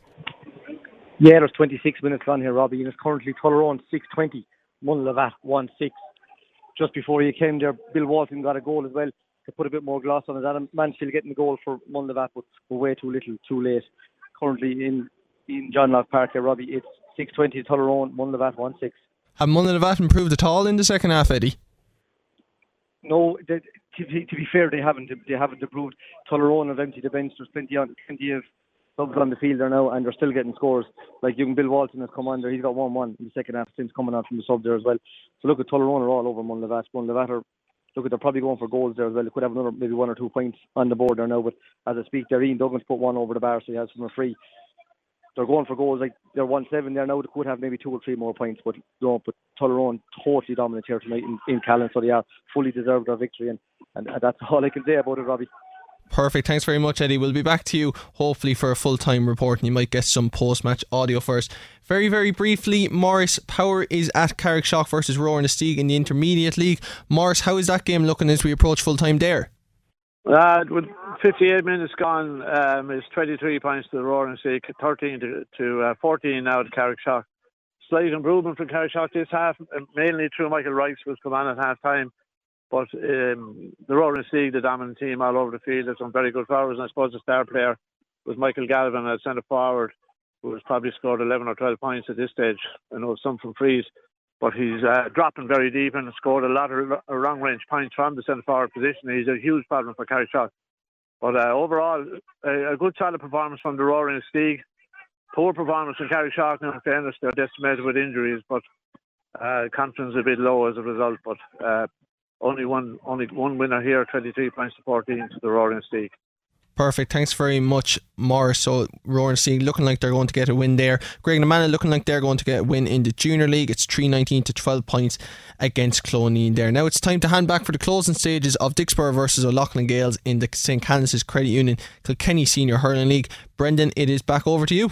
S6: Yeah, there's 26 minutes on here, Robbie, and it's currently Tullaroan 620, Mullinavat 1 6. Just before you came there, Bill Walton got a goal as well to put a bit more gloss on it. Adam Mansfield getting the goal for Mullinavat, but way too little, too late. Currently in, in John Locke Park here, Robbie, it's 620 Tullaroan, Mullinavat 1 6.
S5: Have Mullinavat improved at all in the second half, Eddie?
S6: No, they, to, be- to be fair, they haven't. They haven't improved. Tullaroan have emptied the bench. There's plenty on, plenty of subs on the field there now, and they're still getting scores. Like young Bill Walton has come on there. He's got one-one in the second half since coming on from the sub there as well. So look at Tullaroan are all over Mullinavat. Mullinavat are look at they're probably going for goals there as well. They could have another maybe one or two points on the board there now. But as I speak, there Ian Duggan's put one over the bar, so he has from a free. They're going for goals like they're one seven there now. They could have maybe two or three more points, but no. But Tullaroan totally dominant here tonight in, in Callan, so they are fully deserved their victory, and, and, and that's [laughs] all I can say about it, Robbie.
S5: Perfect. Thanks very much, Eddie. We'll be back to you hopefully for a full time report and you might get some post match audio first. Very, very briefly, Morris Power is at Carrickshock versus Rower-Inistioge in the Intermediate League. Morris, how is that game looking as we approach full time there?
S7: Uh, with 58 minutes gone, um, it's 23 points to the Rower-Inistioge, 13 to, to uh, 14 now to Carrickshock. Slight improvement from Carrickshock this half, uh, mainly through Michael Rice, was come on at half time. But um, the Rower-Inistioge, the dominant team all over the field, have some very good forwards, and I suppose the star player was Michael Galvin at centre forward, who has probably scored 11 or 12 points at this stage. I know some from frees, but he's uh, dropping very deep and scored a lot of long range points from the centre forward position. He's a huge problem for Carrickshock. But uh, overall, a, a good solid performance from the Rower-Inistioge. Poor performance from Carrickshock. Now, in fairness, they're decimated with injuries, but uh, confidence a bit low as a result. But uh, only one, only one winner here, 23 points to 14 to the Rower-Inistioge.
S5: Perfect. Thanks very much, Morris. So, Rower-Inistioge looking like they're going to get a win there. Graiguenamanagh looking like they're going to get a win in the Junior League. It's 319 to 12 points against Cloneen there. Now it's time to hand back for the closing stages of Dicksboro versus O'Loughlin Gaels in the St. Canice's Credit Union Kilkenny Senior Hurling League. Brendan, it is back over to you.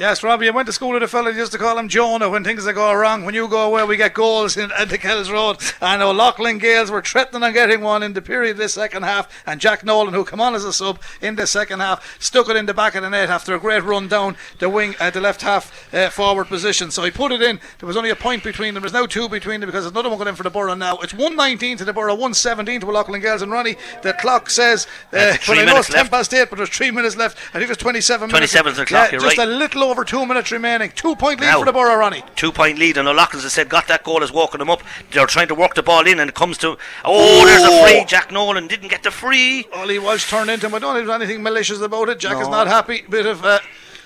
S3: Yes, Robbie, I went to school with a fella used to call him Jonah when things go wrong. When you go away, we get goals in, at the Kells Road. I know O'Loughlin Gaels were threatening on getting one in the period of the second half. And Jack Nolan, who come on as a sub in the second half, stuck it in the back of the net after a great run down the wing at the left half uh, forward position. So he put it in. There was only a point between them. There's now two between them because there's another one going in for the Borough now. It's 119 to the Borough, 117 to O'Loughlin Gaels. And Ronnie, the clock says, uh,
S4: Uh,
S3: well, I know it's 10
S4: left.
S3: past 8, but there's three minutes left. I think there's 27 minutes.
S4: 27 's the clock,
S3: Yeah, just
S4: right.
S3: a little over two minutes remaining. Two point lead
S4: Now.
S3: for the Borough, Ronnie.
S4: Two point lead, and O'Loughlin's, I said, got that goal, is walking them up. They're trying to work the ball in, and it comes to. Oh, there's a free. Jack Nolan didn't get the free.
S3: Well, he was turned into him. I don't think there's anything malicious about it. Jack is not happy. Bit of uh,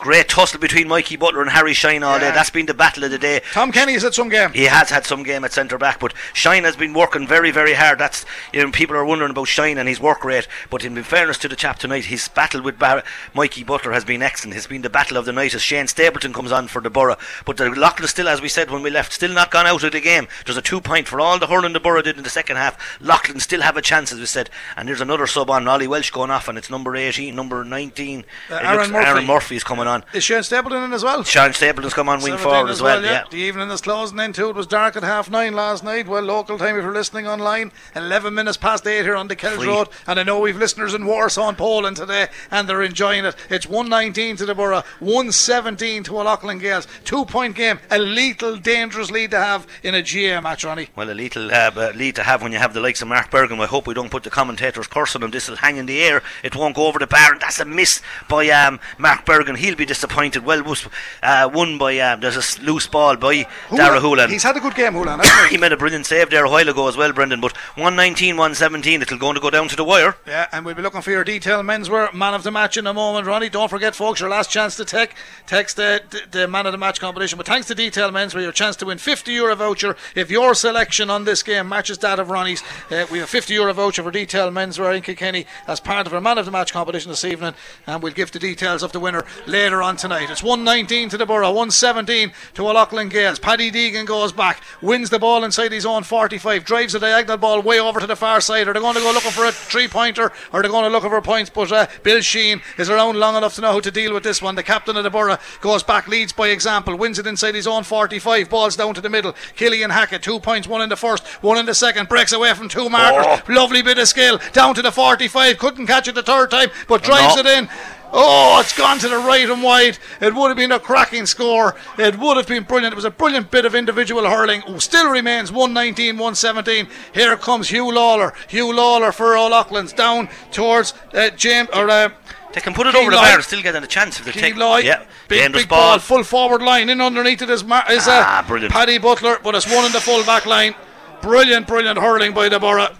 S4: Great tussle between Mikey Butler and Harry Shine all day. That's been the battle of the day.
S3: Tom Kenny is at some game.
S4: He has had some game at centre back, but Shine has been working very, very hard. That's you know, people are wondering about Shine and his work rate. But in fairness to the chap tonight, his battle with Bar- Mikey Butler has been excellent. It's been the battle of the night as Shane Stapleton comes on for the Borough. But the Loughlin still, as we said when we left, still not gone out of the game. There's a two point for all the hurling the Borough did in the second half. Loughlin still have a chance, as we said. And there's another sub on Ollie Welsh going off, and it's number 18, number 19.
S3: Uh, Aaron
S4: looks-
S3: Murphy.
S4: Aaron Murphy is coming on. On.
S3: Is Shane Stapleton in as well?
S4: Sean Stapleton's come on wing forward as well. Yeah.
S3: The evening is closing in too. It was dark at half nine last night. Well, local time if you're listening online. 11 minutes past eight here on the Kells Road. And I know we've listeners in Warsaw and Poland today and they're enjoying it. It's 119 to the Borough, 117 to O'Loughlin Gaels. Two point game. A lethal, dangerous lead to have in a GA match, Ronnie.
S4: Well, a little uh, uh, lead to have when you have the likes of Mark Bergin. I hope we don't put the commentators curse on him. This will hang in the air. It won't go over the bar. And that's a miss by um, Mark Bergin. He'll be disappointed. Well, was uh, won by um, there's a loose ball by Dara Hoolan.
S3: He's had a good game, Hoolan. hasn't
S4: he made a brilliant save there a while ago as well, Brendan. But 119, 117, it'll going to go down to the wire.
S3: Yeah, and we'll be looking for your detailed menswear man of the match in a moment, Ronnie. Don't forget, folks, your last chance to tech, text the, the, the man of the match competition. But thanks to Detail Menswear, your chance to win 50 euro voucher if your selection on this game matches that of Ronnie's. Uh, we have a 50 euro voucher for Detail Menswear in Kilkenny as part of our man of the match competition this evening, and we'll give the details of the winner later on tonight. It's 119 to the Borough, 117 to O'Loughlin Gaels. Paddy Deegan goes back, wins the ball inside his own 45, drives a diagonal ball way over to the far side. Are they going to go looking for a three pointer? Or are they going to look for points? But uh, Bill Sheen is around long enough to know how to deal with this one. The captain of the Borough goes back, leads by example, wins it inside his own 45, balls down to the middle. Killian Hackett, two points, one in the first, one in the second, breaks away from two markers. Lovely bit of skill, down to the 45, couldn't catch it the third time, but drives
S4: no.
S3: it in. Oh, it's gone to the right and wide. It would have been a cracking score. It would have been brilliant. It was a brilliant bit of individual hurling. Oh, Still remains 119 117. Here comes Hugh Lawler. Hugh Lawler for O'Loughlin's down towards uh, James or uh,
S4: They can put it
S3: Keane
S4: over the bar and still get a chance if they take.
S3: Lloyd.
S4: Yeah,
S3: Big, big ball.
S4: ball.
S3: full forward line. In underneath it is, Mar- is uh,
S4: Ah, brilliant.
S3: Paddy Butler, but it's one in the full back line. Brilliant, brilliant hurling by the Borough.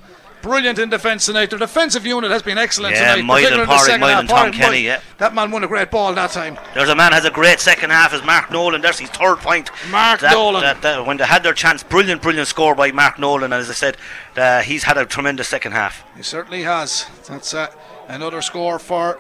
S3: Brilliant in defence tonight. Their defensive unit has been excellent
S4: Yeah,
S3: tonight.
S4: Moylan,
S3: particularly in the
S4: Pádraig,
S3: second
S4: Moylan,
S3: half.
S4: Tom Kenny,
S3: Moy-
S4: yeah.
S3: That man won a great ball that time.
S4: There's a man has a great second half as Mark Nolan. There's his third point.
S3: Mark
S4: That-
S3: Nolan.
S4: that- that- when they had their chance, brilliant, brilliant score by Mark Nolan. And as I said, uh, he's had a tremendous second half.
S3: He certainly has. That's uh, another score for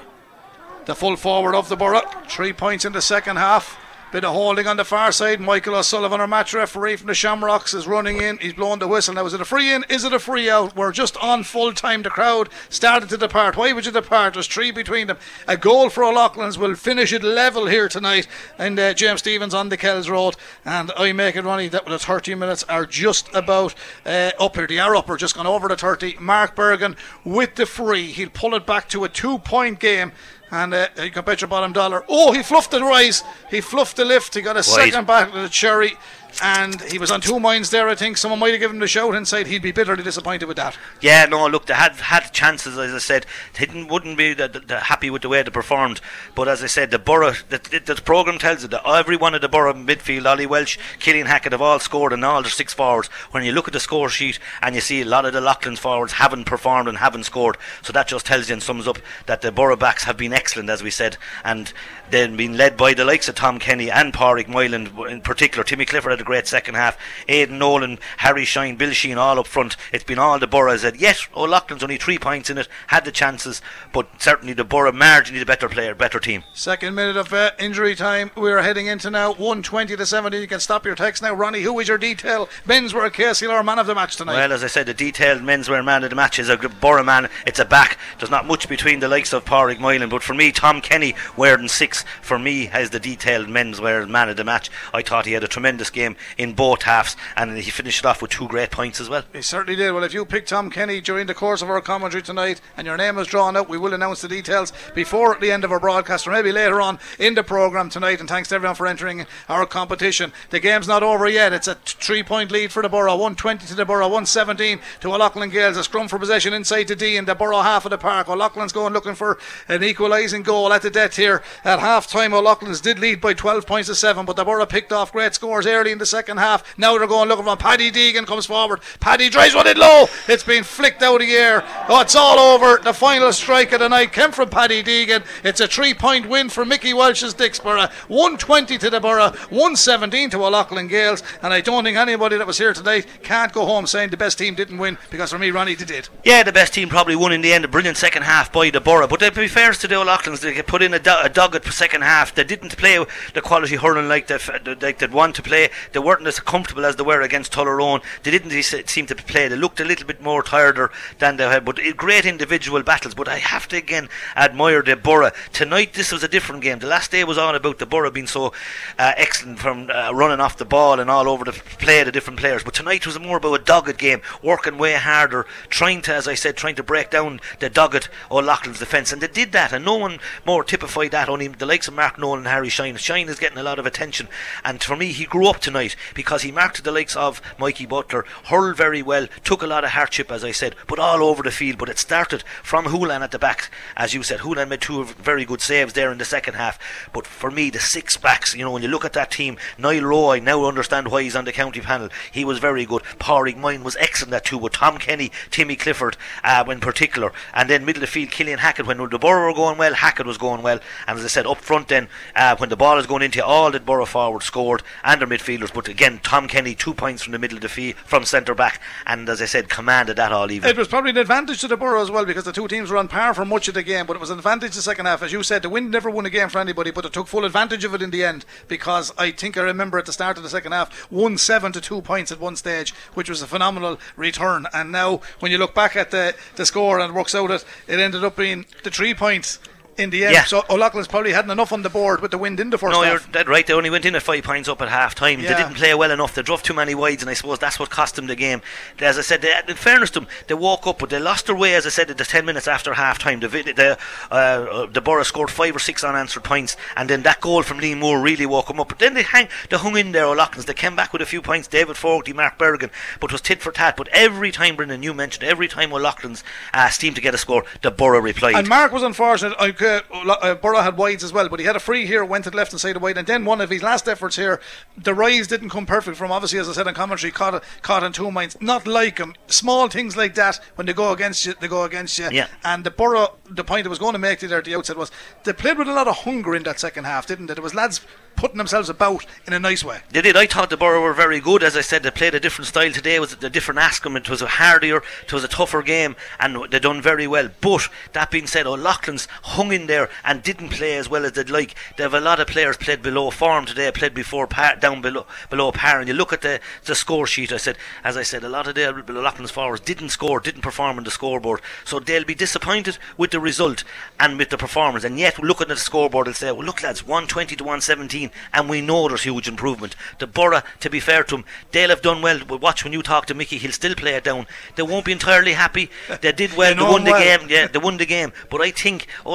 S3: the full forward of the Borough. Three points in the second half. Bit of holding on the far side. Michael O'Sullivan, our match referee from the Shamrocks, is running in. He's blowing the whistle. Now, is it a free in? Is it a free out? We're just on full time. The crowd started to depart. Why would you depart? There's three between them. A goal for O'Loughlin's will finish it level here tonight. And uh, James Stephens on the Kells Road. And I make it, Ronnie, that the 30 minutes are just about uh, up here. They are up. We're just gone over the 30. Mark Bergin with the free. He'll pull it back to a two point game. And uh, you can bet your bottom dollar. Oh, he fluffed the rise. He fluffed the lift. He got a second back to the cherry. And he was on two minds there, I think. Someone might have given him the shout inside. He'd be bitterly disappointed with that.
S4: Yeah, no, look, they had had chances, as I said. They wouldn't be the, the, the happy with the way they performed. But as I said, the Borough, the, the, the programme tells you that every one of the Borough midfield, Ollie Welsh, Killian Hackett, have all scored and all their six forwards. When you look at the score sheet and you see a lot of the Loughlin's forwards haven't performed and haven't scored, so that just tells you and sums up that the Borough backs have been excellent, as we said, and they've been led by the likes of Tom Kenny and Pádraig Moylan in particular. Timmy Clifford had a great second half. Aidan Nolan, Harry Shine, Bill Sheen all up front. It's been all the Boroughs that yes, O'Loughlin's only three points in it, had the chances, but certainly the Borough marginally the better player, better team.
S3: Second minute of uh, injury time. We're heading into now 120 to 70. You can stop your text now. Ronnie, who is your detail? Menswear KCLR man of the match tonight.
S4: Well, as I said, the detailed menswear man of the match is a good Borough man. It's a back. There's not much between the likes of Pádraig Moylan, but for me, Tom Kenny wearing six for me as the detailed menswear man of the match. I thought he had a tremendous game in both halves, and he finished it off with two great points as well.
S3: He certainly did. Well, if you pick Tom Kenny during the course of our commentary tonight and your name is drawn out, we will announce the details before the end of our broadcast or maybe later on in the programme tonight. And thanks to everyone for entering our competition. The game's not over yet. It's a t- three point lead for the Borough 120 to the Borough, 117 to O'Loughlin Gaels. A scrum for possession inside to D in the Borough half of the park. O'Loughlin's going looking for an equalising goal at the death here. At half time, O'Loughlin's did lead by 12 points to 7, but the Borough picked off great scores early in the second half. Now they're going looking for Paddy Deegan comes forward. Paddy drives one in low. It's been flicked out of the air. Oh, it's all over. The final strike of the night came from Paddy Deegan. It's a three point win for Mickey Welsh's Dicksboro. 120 to the Borough, 117 to O'Loughlin Gaels. And I don't think anybody that was here tonight can't go home saying the best team didn't win because for me, Ronnie, they did.
S4: Yeah, the best team probably won in the end. A brilliant second half by the Borough. But to be fair to the O'Loughlin's, they put in a, do- a dogged second half. They didn't play the quality hurling like they like they'd want to play. they weren't as comfortable as they were against Tullaroan. They didn't seem to play. They looked a little bit more tireder than they had. But great individual battles. But I have to again admire the Borough tonight. This was a different game. The last day was all about the Borough being so uh, excellent from uh, running off the ball and all over the play of the different players. But tonight was more about a dogged game, working way harder, trying to, as I said, trying to break down the dogged O'Loughlin's defence, and they did that. And no one more typified that. Only the likes of Mark Nolan and Harry Shine. Shine is getting a lot of attention, and for me, he grew up tonight because he marked the likes of Mikey Butler, hurled very well, took a lot of hardship, as I said, but all over the field. But it started from Houlihan at the back, as you said. Houlihan made two very good saves there in the second half. But for me, the six backs, you know, when you look at that team, Niall Rowe, I now understand why he's on the county panel. He was very good. Pádraig Mine was excellent at two, with Tom Kenny, Timmy Clifford uh, in particular. And then middle of the field, Killian Hackett. When the Borough were going well, Hackett was going well. And as I said, up front then, uh, when the ball is going into all the Borough forwards scored and their midfielders. But again, Tom Kenny, two points from the middle of the field, from centre back. And as I said, commanded that all even.
S3: It was probably an advantage to the Borough as well because the two teams were on par for much of the game. But it was an advantage the second half. As you said, the wind never won a game for anybody, but it took full advantage of it in the end because I think I remember at the start of the second half, 1 7 to 2 points at one stage, which was a phenomenal return. And now, when you look back at the, the score and works out it, it ended up being the three points in the end. Yeah. So O'Loughlin's probably hadn't enough on the board with the wind in the first
S4: no,
S3: half.
S4: you're dead right. They only went in at five points up at half time. Yeah. They didn't play well enough. They drove too many wides, and I suppose that's what cost them the game. As I said, they, in fairness to them, they woke up, but they lost their way, as I said, at the 10 minutes after half time. The, the, uh, the Borough scored five or six unanswered points, and then that goal from Lee Moore really woke them up. But then they, hang, they hung in there, O'Loughlin's. They came back with a few points, David Fogarty, Mark Bergin, but it was tit for tat. But every time, Brendan, you mentioned, every time O'Loughlin's uh, seemed to get a score, the Borough replied.
S3: And Mark was unfortunate. Uh, uh, Borough had wides as well, but he had a free here, went to the left and side of wide, and then one of his last efforts here, the rise didn't come perfect from obviously, as I said in commentary, caught caught in two minds. Not like him. Small things like that when they go against you, they go against you.
S4: Yeah.
S3: And the Borough, the point I was going to make to there at the outset was they played with a lot of hunger in that second half, didn't they? There was lads putting themselves about in a nice way.
S4: They did. I thought the Borough were very good. As I said, they played a different style today. It was a different ask them. It was a hardier, it was a tougher game, and they done very well. But that being said, O'Loughlin's hung in there and didn't play as well as they'd like. They have a lot of players played below form today, played before par, down below below par. And you look at the, the score sheet. I said, as I said, a lot of the O'Loughlin's forwards didn't score, didn't perform on the scoreboard, so they'll be disappointed with the result and with the performance. And yet, looking at the scoreboard, they'll say, well, look, lads, 120 to 117, and we know there's huge improvement. The Borough, to be fair to them, they'll have done well. But watch when you talk to Mickey, he'll still play it down. They won't be entirely happy. They did well. [laughs] they, they won the well. game. Yeah, they won the game. But I think oh,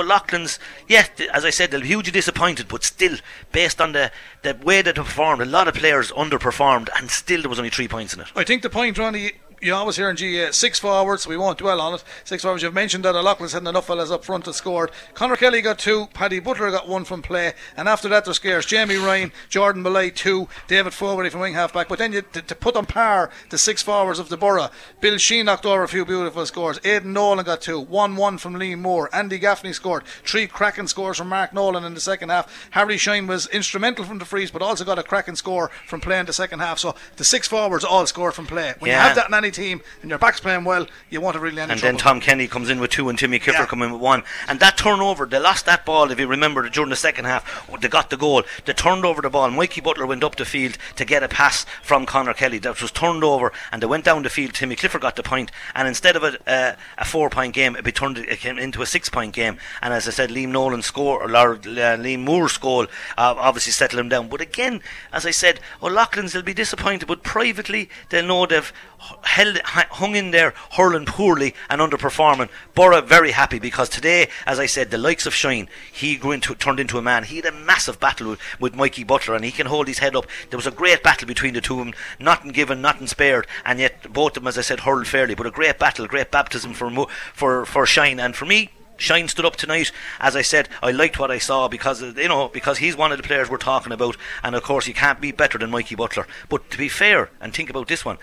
S4: Yeah, as I said, they'll be hugely disappointed. But still, based on the the way that they performed, a lot of players underperformed, and still there was only three points in it.
S3: I think the point, Ronnie, you always hear in GA six forwards. We won't dwell on it. Six forwards. You've mentioned that O'Loughlin's had enough fellas up front that scored. Conor Kelly got two. Paddy Butler got one from play. And after that, there's scarce. Jamie Ryan, Jordan Malloy two. David Fogarty from wing half back. But then you, to, to, put on par the six forwards of the Borough, Bill Sheen knocked over a few beautiful scores. Aidan Nolan got two. One one from Lee Moore. Andy Gaffney scored. Three cracking scores from Mark Nolan in the second half. Harry Shine was instrumental from the freeze, but also got a cracking score from playing the second half. So the six forwards all scored from play. When yeah. you have that in team and you're back's playing well, you want to really end
S4: And then Tom Kenny comes in with two, and Timmy Clifford yeah. come in with one. And that turnover, they lost that ball. If you remember during the second half, they got the goal. They turned over the ball. Mikey Butler went up the field to get a pass from Connor Kelly. That was turned over, and they went down the field. Timmy Clifford got the point, and instead of a, uh, a four-point game, it, turned, it came into a six-point game. And as I said, Liam Nolan score, or uh, Liam Moore's goal, uh, obviously settled him down. But again, as I said, O'Loughlin's will be disappointed, but privately they'll know they've held, hung in there, hurling poorly and underperforming. Borough very happy because today, as I said, the likes of Shine, he grew into, turned into a man. He had a massive battle with, with Mikey Butler and he can hold his head up. There was a great battle between the two of them, nothing given, nothing spared, and yet both of them, as I said, hurled fairly. But a great battle, great baptism for for for Shine and for me. Shine stood up tonight. As I said, I liked what I saw because you know because he's one of the players we're talking about, and of course you can't be better than Mikey Butler. But to be fair and think about this one,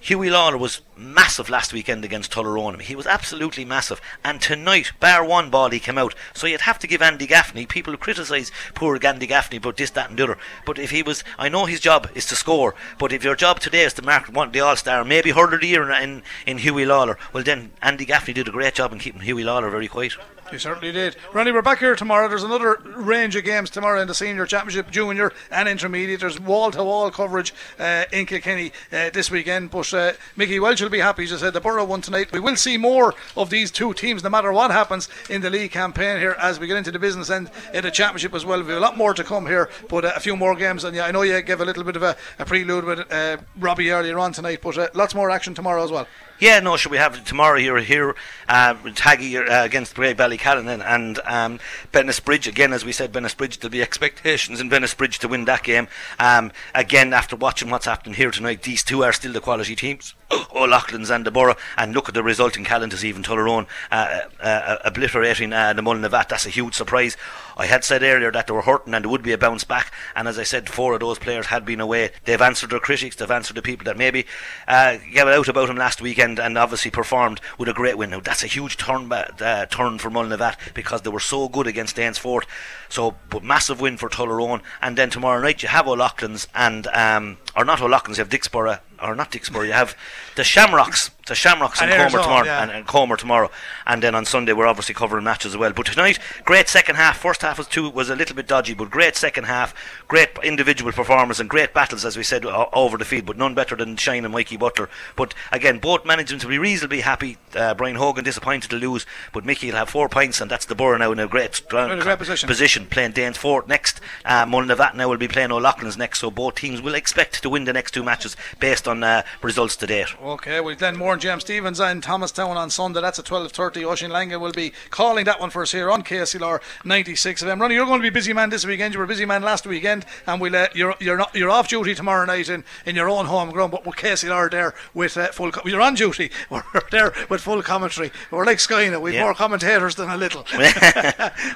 S4: Hughie Lawler was massive last weekend against Tullaroan. He was absolutely massive. And tonight, bar one ball, he came out. So you'd have to give Andy Gaffney. People who criticise poor Andy Gaffney about this, that, and the other. But if he was, I know his job is to score. But if your job today is to mark one the All Star, maybe hurler the year in, in Hughie Lawler, well then Andy Gaffney did a great job in keeping Hughie Lawler very quiet.
S3: You certainly did. Ronnie, we're back here tomorrow. There's another range of games tomorrow in the senior championship, junior and intermediate. There's wall to wall coverage uh, in Kilkenny uh, this weekend. But uh, Mickey Welch will be happy, as I said, the Borough won tonight. We will see more of these two teams no matter what happens in the league campaign here as we get into the business end in the championship as well. We have a lot more to come here, but uh, a few more games. And yeah, I know you gave a little bit of a, a prelude with uh, Robbie earlier on tonight, but uh, lots more action tomorrow as well.
S4: Yeah, no, should we have tomorrow here here uh, Taggy uh, against Graigue-Ballycallan and um, Bennettsbridge again, as we said, Bennettsbridge. There'll be expectations in Bennettsbridge to win that game. Um, again, after watching what's happening here tonight, these two are still the quality teams. [gasps] Oh, O'Loughlin's and the Borough, and look at the result in Callan's even Tullaroan uh, uh, uh, obliterating uh, the Mullinavat. That's a huge surprise. I had said earlier that they were hurting and there would be a bounce back, and as I said, four of those players had been away. They've answered their critics, they've answered the people that maybe uh, gave out about him last weekend and obviously performed with a great win. Now, that's a huge turn, uh, turn for Mullinavat because they were so good against Danesfort. So, but massive win for Tullaroan, and then tomorrow night you have O'Loughlin's and, um, or not O'Loughlin's, you have Dicksboro or not Dicksboro, you have the Shamrocks, the Shamrocks in Comer tomorrow, yeah. and, and Comer tomorrow, and then on Sunday we're obviously covering matches as well. But tonight, great second half. First half was two was a little bit dodgy, but great second half, great individual performance and great battles as we said over the field, but none better than Shine and Mikey Butler. But again, both management will be reasonably happy. Uh, Brian Hogan disappointed to lose, but Mickey will have four points, and that's the Borough now in a great,
S3: in a great position.
S4: position. playing Danesfort next. Uh, Mullinavat now will be playing O'Loughlin's next, so both teams will expect to win the next two matches based on uh, results to date.
S3: Okay, well then more James Stephens, and Thomastown on Sunday. That's at 12.30. Oisin Langan will be calling that one for us here on KCLR 96 FM. Ronnie, you're going to be busy man this weekend. You were a busy man last weekend, and we'll, uh, you're you're not you're off duty tomorrow night in, in your own home ground, but with KCLR there with uh, full. You're on duty. [laughs] We're there with full commentary. We're like Sky now. We've yeah. more commentators than a little. [laughs] [laughs]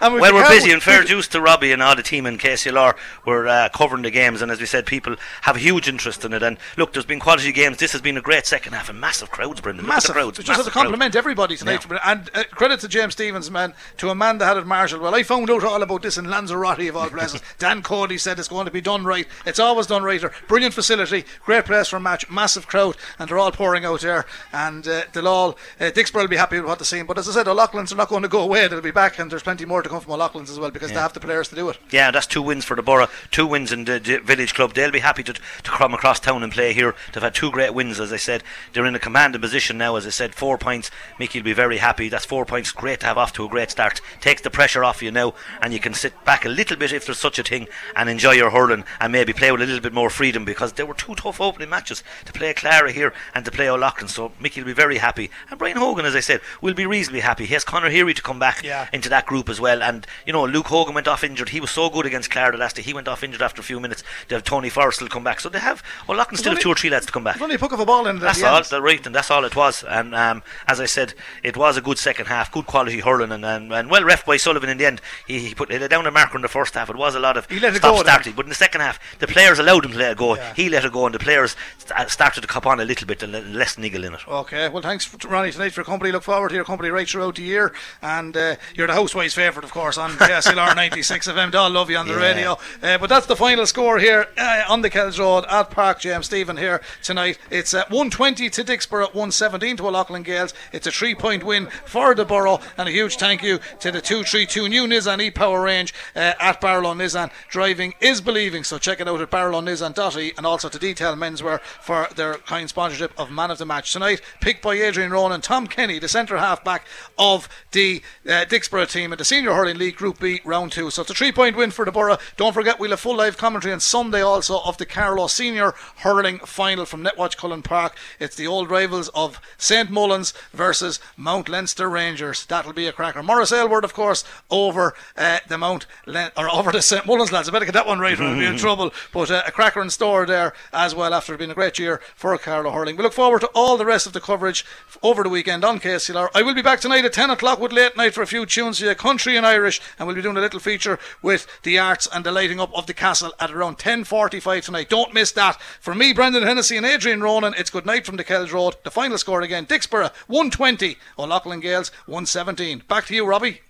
S4: well, we're busy and fair dues to Robbie and all the team in KCLR. We're uh, covering the games, and as we said, people have a huge interest in it. And look, there's been quality games. This has been a great second half and massive crowds, Brendan.
S3: Massive
S4: crowds.
S3: Just have to compliment everybody tonight. Yeah. And uh, credit to James Stephens, man, to a man that had it marshalled. Well, I found out all about this in Lanzarote of all [laughs] places. Dan Cody said it's going to be done right. It's always done right. Brilliant facility, great place for a match, massive crowd, and they're all pouring out there. And uh, they'll all, uh, Dicksboro will be happy with what they're seeing. But as I said, O'Loughlin's are not going to go away. They'll be back, and there's plenty more to come from O'Loughlin's as well because yeah. they have the players to do it.
S4: Yeah, that's two wins for the Borough, two wins in the, the village club. They'll be happy to, to come across town and play here. They've had two great wins, as I said. They're in a commanding position now, as I said, four points. Mickey will be very happy. That's four points. Great to have off to a great start. Takes the pressure off you now, and you can sit back a little bit if there's such a thing and enjoy your hurling and maybe play with a little bit more freedom because there were two tough opening matches to play Clara here and to play O'Loughlin. So Mickey will be very happy. And Brian Hogan, as I said, will be reasonably happy. He has Conor Heary to come back
S3: yeah.
S4: into that group as well. And, you know, Luke Hogan went off injured. He was so good against Clara the last day. He went off injured after a few minutes. They have Tony Forrest will come back. So they have O'Loughlin still have two or three lads to come back.
S3: Only a puck of a ball in
S4: That's all, the right, and that's all it was. And um, as I said, it was a good second half, good quality hurling, and, and, and well ref by Sullivan in the end. He, he put it down a marker in the first half. It was a lot of
S3: he let it go
S4: starting, but in the second half, the players allowed him to let it go. Yeah. He let it go, and the players st- started to cop on a little bit and less niggle in it.
S3: Okay, well, thanks, Ronnie, tonight for your company. Look forward to your company right throughout the year, and uh, you're the housewife's favourite, of course, on [laughs] KCLR 96 FM. I'll love you on the yeah. radio. Uh, but that's the final score here uh, on the Kells Road at Park James Stephen here tonight. It's uh, 120 to Dicksboro, 117 to O'Loughlin Gaels. It's a three point win for the borough, and a huge thank you to the 232 new Nissan e Power range uh, at Barlow Nissan. Driving is believing, so check it out at barlownissan.ie and also to Detail Menswear for their kind sponsorship of Man of the Match tonight. Picked by Adrian Ronan, and Tom Kenny, the centre half back of the uh, Dicksboro team at the Senior Hurling League Group B Round 2. So it's a three point win for the borough. Don't forget, we'll have full live commentary on Sunday also of the Carlow Senior Hurling Final from Netwatch Cullen Park. It's the old rivals of St Mullins versus Mount Leinster Rangers. That'll be a cracker. Morris Aylward, of course, over uh, the Mount Len- or over the St Mullins lads. I better get that one right, or I'll be in [laughs] trouble. But uh, a cracker in store there as well after being a great year for Carlow Hurling. We look forward to all the rest of the coverage over the weekend on KCLR. I will be back tonight at 10 o'clock with late night for a few tunes here, country and Irish, and we'll be doing a little feature with the arts and the lighting up of the castle at around 10.45 tonight. Don't miss that. For me, Brendan Hennessy and Adrian Ronan, it's good night from the Kells Road. The The final score again Dicksboro 120, O'Loughlin Gaels 117. Back to you, Robbie.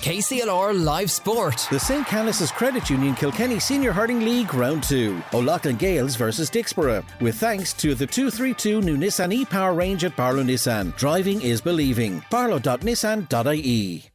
S1: KCLR Live Sport.
S2: The St. Canice's Credit Union Kilkenny Senior Hurling League Round 2. O'Loughlin Gaels versus Dicksboro. With thanks to the 232 new Nissan e-Power range at Barlow Nissan. Driving is believing. barlow.nissan.ie